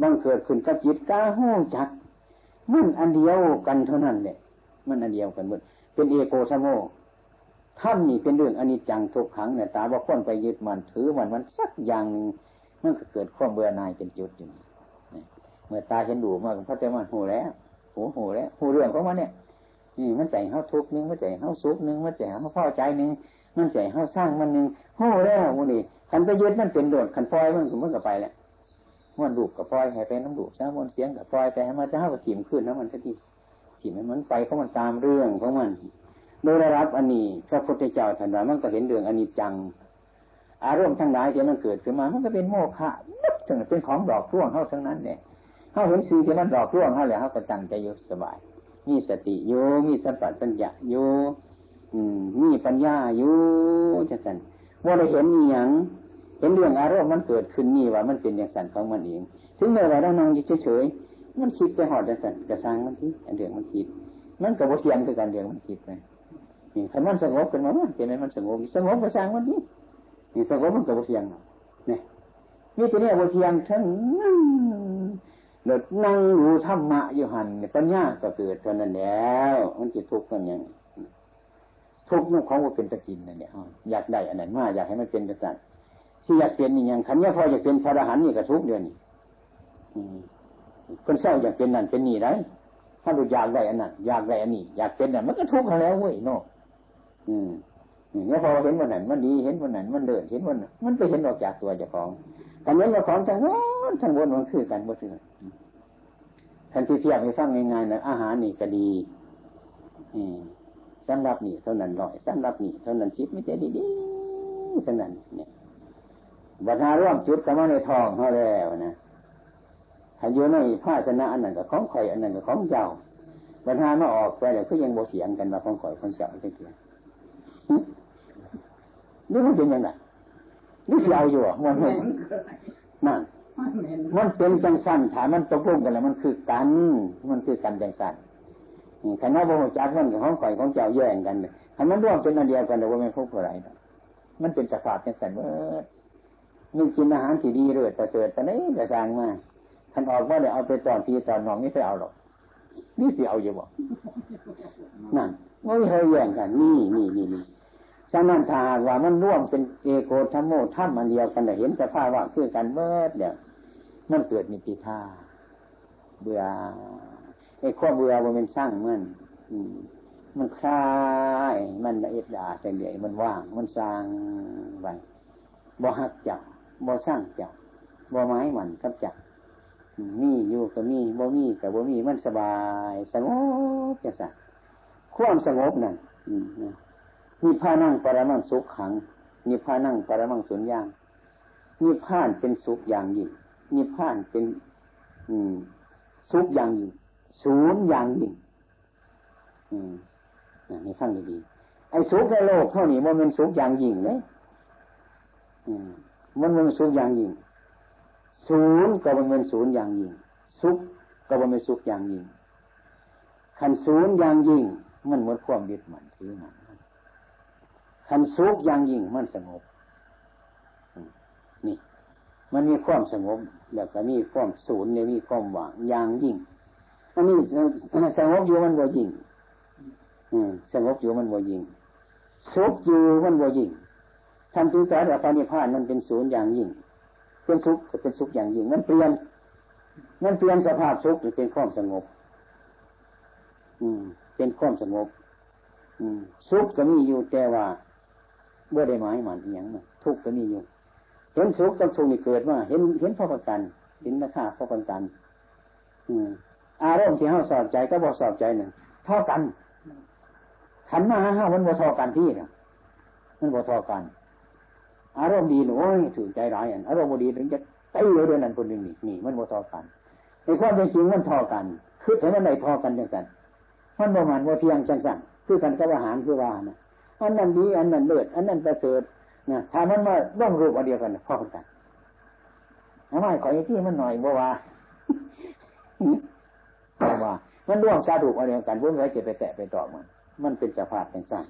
บังเกิดขึ้นกับจิตกาหูจักมันอันเดียวกันเท่านั้นเนี่ยมันอันเดียวกันหมดเป็นเอโกสโมถ้ำนี่เป็นเรื่องอนิจจังทุกขังเนี่ยตาว่าคนไปยึดมันถือมันมันสักอย่างหนึ่งมันก็เกิดความเบื่อหน่ายเป็นจุดอยู่ เมื่อตาเห็นดูมากพระเจ้ามันหูแล้วหูหูแล้วหูเรื่องของมันเนี่ยนี่มันใจเขาทุกนึงมันใจเขาสุขนึงมันใจเขาพอใจนึงมันใจเขาสร้างมันนึงโอ้แล้ววันนี้คันไปยึดมันเป็นโดดคันปล่อยมันก็มันก็ไปแล้วมันดูกกับปล่อยให้ไปน้ำดูกซะมันเสียงกับปล่อยไปให้มันจะเข้ากับถิ่มขึ้นแล้วมันสักทีถิ่มมันไปเขามันตามเรื่องของมันโดยรับอันนี้พระพุทธเจ้าท่านว่ามันก็เห็นเรื่องอันนี้จัง อารมณ์ทั้งหลายที่มันเกิดขึ้นมา มันก็เป็นโมฆะถึงเป็นของดอกร่วงเขาทั้งนั้นเนี่ย เขาเห็นสิ่งที่มันดอกร่วงเขาแล้วเขาก็ตั้งใจอยู่สบาย มีสติอยู่มีสัมปชัญญะอยู่มีปัญญาอยู่จังสันว่าเราเห็นอย่างเห็นเรื่องอารมณ์มันเกิดขึ้นนี่ว่ามันเป็นอย่างสันของมันเอง ถึงแม้ว่าเรานั่งเฉยๆมันคิดไปหอดจังสันกระซังมันที่เรื่องมันคิด มันกับว่าเทียงคือการเรื่องมันคิดไปนี่คันมันสงบขึ้นมาเห็นไหมมันสงบสงบกระซังมันที่นี่สงบมันกับว่าเทียงเนี่ยมีแต่เนี่ยว่าเทียงทั้งนั้น เดิดนั่งรู้ธรรมะอยู่หันปัญญาก็เกิดเท่านั้นแล้วมันจะทุกข์กันยังทุกข์นู่ของว่าเป็นตะกินนั่นเนี่ยอยากได้อันนั้นมาอยากให้มันเป็นกษัตริย์ที่อยากเป็นนี่ยังขันนี้พออยากเป็นพระอรหันต์นี่ก็ทุกเดือนนี่คนเศร้าอยากเป็นนั่นเป็นนี่ไรถ้าดูอยากได้อันนั้นอยากได้อันนี้อยากเป็นนั่นมันก็ทุกข์แล้วเว้ยโน่อืมเนี่ยพอเห็นวันนั้นมันดีเห็นวันนั้นมันเดินเห็นวันนั้นมันไปเห็นออกจากตัวเจ้าของ กันนี้เจ้าของจังวนทั้งวนมันคือกันบ่คือทันที่เทียบให้ฟังง่ายๆนะอาหารนี่ก็ดีสำหรับนี่เท่านั้นร้อยสำหรับนี่เท่านั้นชิปไม่ใช่ดีเท่านั้น เนี่ยบัตรร่วมจุดกันมาในทองเขาแล้วนะถ้าอยู่ในผ้าชนะอันนั้นกับของข่อยอันนั้นกับของเจ้าบัตรมาออกไปเลยก็ยังโบเสียงกันมาของข่อยของเจ้าเช่นนี่มันเป็นยังไง นี่เสียวอยู่อะมันนั่นมันเป็นจังสันถามมันตกลงกันแล้ว มันคือกัน มันคือกันจังสันคณะโบราณจักมันกับของข่อยของเจ้าแย่งกันเลยคันมันร่วมเป็นอันเดียวกันแต่ว่าไม่พบอะไรมันเป็นสภาพจังสันว่ามีกินอาหารที่ดีเลือดประเสริฐแต่ไหนกระสางมาท่านออกว่าเดี๋ยวเอาไปตอนทีตอนน้องนี่ไปเอาหรอกนี่สิเอาอยู่บ่นั่นไม่เคยแย่งกัน นี่นี่นี่นี่ ฉะนั้นถ้าว่ามันร่วมเป็นเอโกธรรมโมธรรมอันเดียวกันแต่เห็นสภาพว่าคือกันเบิดเดี๋ยมันเกิดนิพิทาเบื่อไอ้ข้อเบื่อมันเป็นสร้างมันมันคลายมันละเอียดดาแต่เดียวมันว่าง มันสร้างไปบ่หักจับบ่สร้างจับบ่ไม้หมันกับจับมีอยู่ก็มีบ่มีแต่บ่มีมันสบาย สงบจะสักความสงบนั่น มีผ้านั่งปรมังสุขขังมีผ้านั่งปรมังสุญญางมีผ้านเป็นสุขอย่างยิ่งมีผ้านเป็น อืม สุขอย่างยิ่งศูนย์อย่างยิ่งอืมนี่ฟังดีๆไอ้สุขในโลกเท่านี้มันเป็นสุขอย่างยิ่งเลยมันเป็นสุขอย่างยิ่งศูนย์ก็มันเป็นศูนย์อย่างยิ่งสุขก็มันเป็นสุขอย่างยิ่งขันศูนย์อย่างยิ่ง มันหมดความยึดมั่นถือมัน ขันสุขอย่างยิ่งมันสงบนี่ มันมีความสงบแล้วก็มีความศูนย์เนี่ยมีความว่างอย่างยิ่งอันนี้สงบอยู่มันบ่ยิ่งสงบอยู่มันบ่ยิ่งสุขอยู่มันบ่ยิ่งทำถึงใจแต่พระนิพพานมันเป็นศูนย์อย่างยิ่ง เป็นสุขก็เป็นสุขอย่างยิ่ง มันเปลี่ยน มันเปลี่ยนสภาพสุขเป็นความสงบ อืม เป็นความสงบ อืมสุขก็มีอยู่แต่ว่า เมื่อได้หมายมันอย่างนั้นทุกข์ก็มีอยู่ เห็นสุขกับทุกข์นี่เกิดว่าเห็นเห็นพ่อประกัน เห็นราคาพ่อประกัน อืมอารมณ์ที่เขาสอบใจก็บอกสอบใจหนึ่งเท่ากันขันมาห้ามันบ่ทอกันที่เนี่ยมันบ่ทอกัน อารมณ์ดีหนูถือใจร้ายอันอารมณ์ดีถึงจะตีเลยเดือนนั้นคนหนึ่งนี่นี่มันโมทอกันในความเป็นจริงมันทอกันคือถึงมันไหนทอกันจังสันมันประมาณว่าเทียงจังสันคือกันกับอาหารคือว่านะ อันนั้นดีอันนั้นเลิศอันนั้นประเสริฐนะถ้ามันมาร่วมรูปอันเดียวกันพ่อกันทำไมขออีกที่มันหน่อยบ่ว่าบ่ว่า มันร่วมชาดูอันเดียวกันวุ่นวายเก็บไปแตะไปต่อมัน มันเป็นสภาพจังสั้น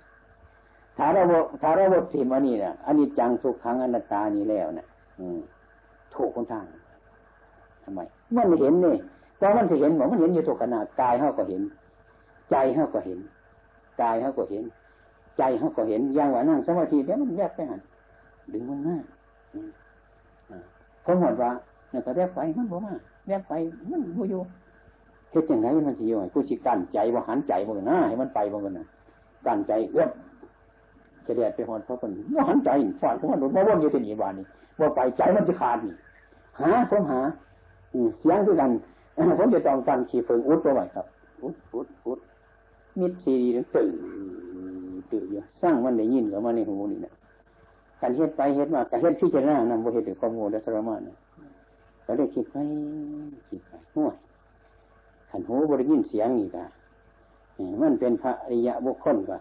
ถ้าเราถ้าเราบทถิ่มอันนี้เนี่ยอันนี้จังทุกครั้งอนัตตานี้แล้วเนี่ยถูกคนทางทำไมมันเห็นนี่ตอนมันจะเห็นบอกมันเห็นอยู่ทุกขณะกายเขาก็เห็น ใจเขาก็เห็นกายเขาก็เห็น ใจเขาก็เห็นยางว่านั่งสมาธิเดี๋ยวมันแยกไปหันดึงมันหน้าผมหมดว่าเนี่ยก็แยกไปมันบอกว่าแยกไปมันบูอยู่เฮ็ดจังไงมันสิอยู่ให้ผู้สิกั้นใจบ่าหันใจบ่นะให้มันไปบ่กันน่ะกั้นใจเอื้อจะเดียดไปหอนเพราะคนบ่หันใจฝ่ายของมันบ่วนอยู่ที่นี่บานนี้บ่ไปใจมันสิขาดนี่หาผมหาเสียงคือกันผมจะต้องการขี่เฟิงอุดตัวไว้ครับอุดอุดอุดมิดซีดีตื่น ตื่นอยู่สร้างมันได้ยินกับมาในหูนี่นะการเฮ็ดไปเฮ็ดมาการเฮ็ดพิจารณานำบ่เฮ็ดด้วยความโง่และทรมานนะก็ได้คิดไปคิดไปห่วยขันหูบริยินเสียงนี่กะมันเป็นพระอริยะบุคคลกะ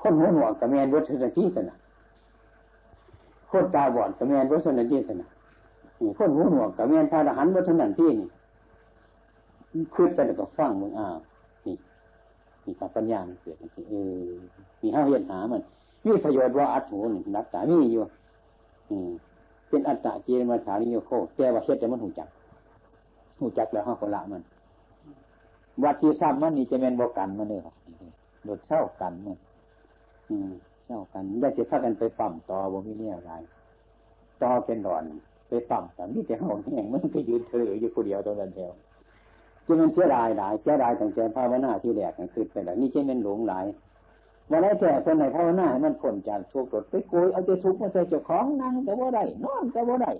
คนหัวหนวกกับแมนวัฒนที่สนะคนตาบอดกับแมนวัฒนที่สนะคนหูหนวกกับแมนพระอรหันต์วัฒนที่นี่คืดจะก็ฟังมึงอ้าว นี่นี่ความปัญญามันเกิดนี่เออมีห้าเห็นหามันมีประโยชน์ว่าอัดหูนี่รักษามีอยู่อืมเป็นอัตตะเจนมาฐานิโยโคแต่ว่าเฮ็ดแต่มันหูจักหูจักแล้วห้าคนละมันวัดที่ทราบมันนี่จะเป็นบกันมันเลยครับโดดเช่ากันมันอืมเช่ากันได้จะพากันไปปั่มต่อบ่มีเนี่ยอะไรต่อเป็นดอน ไปปั่มแต่นี่แต่ห้องแห้งมันก็ยืนเฉลยอยู่คนเดียวตรงนั้นแถว จะมันเสียดายหลายเสียดายตั้งแต่ภาวนาที่แรกนั่นคือไปแล้วนี่จะเป็นหลงหลายวันนี้แก่คนไหนภาวนาให้มันพ้นจากทุกข์รถไปโกยเอาใจทุกข์มาใส่เจ้าของนั่งก็บ่ได้นอนก็บ่ได้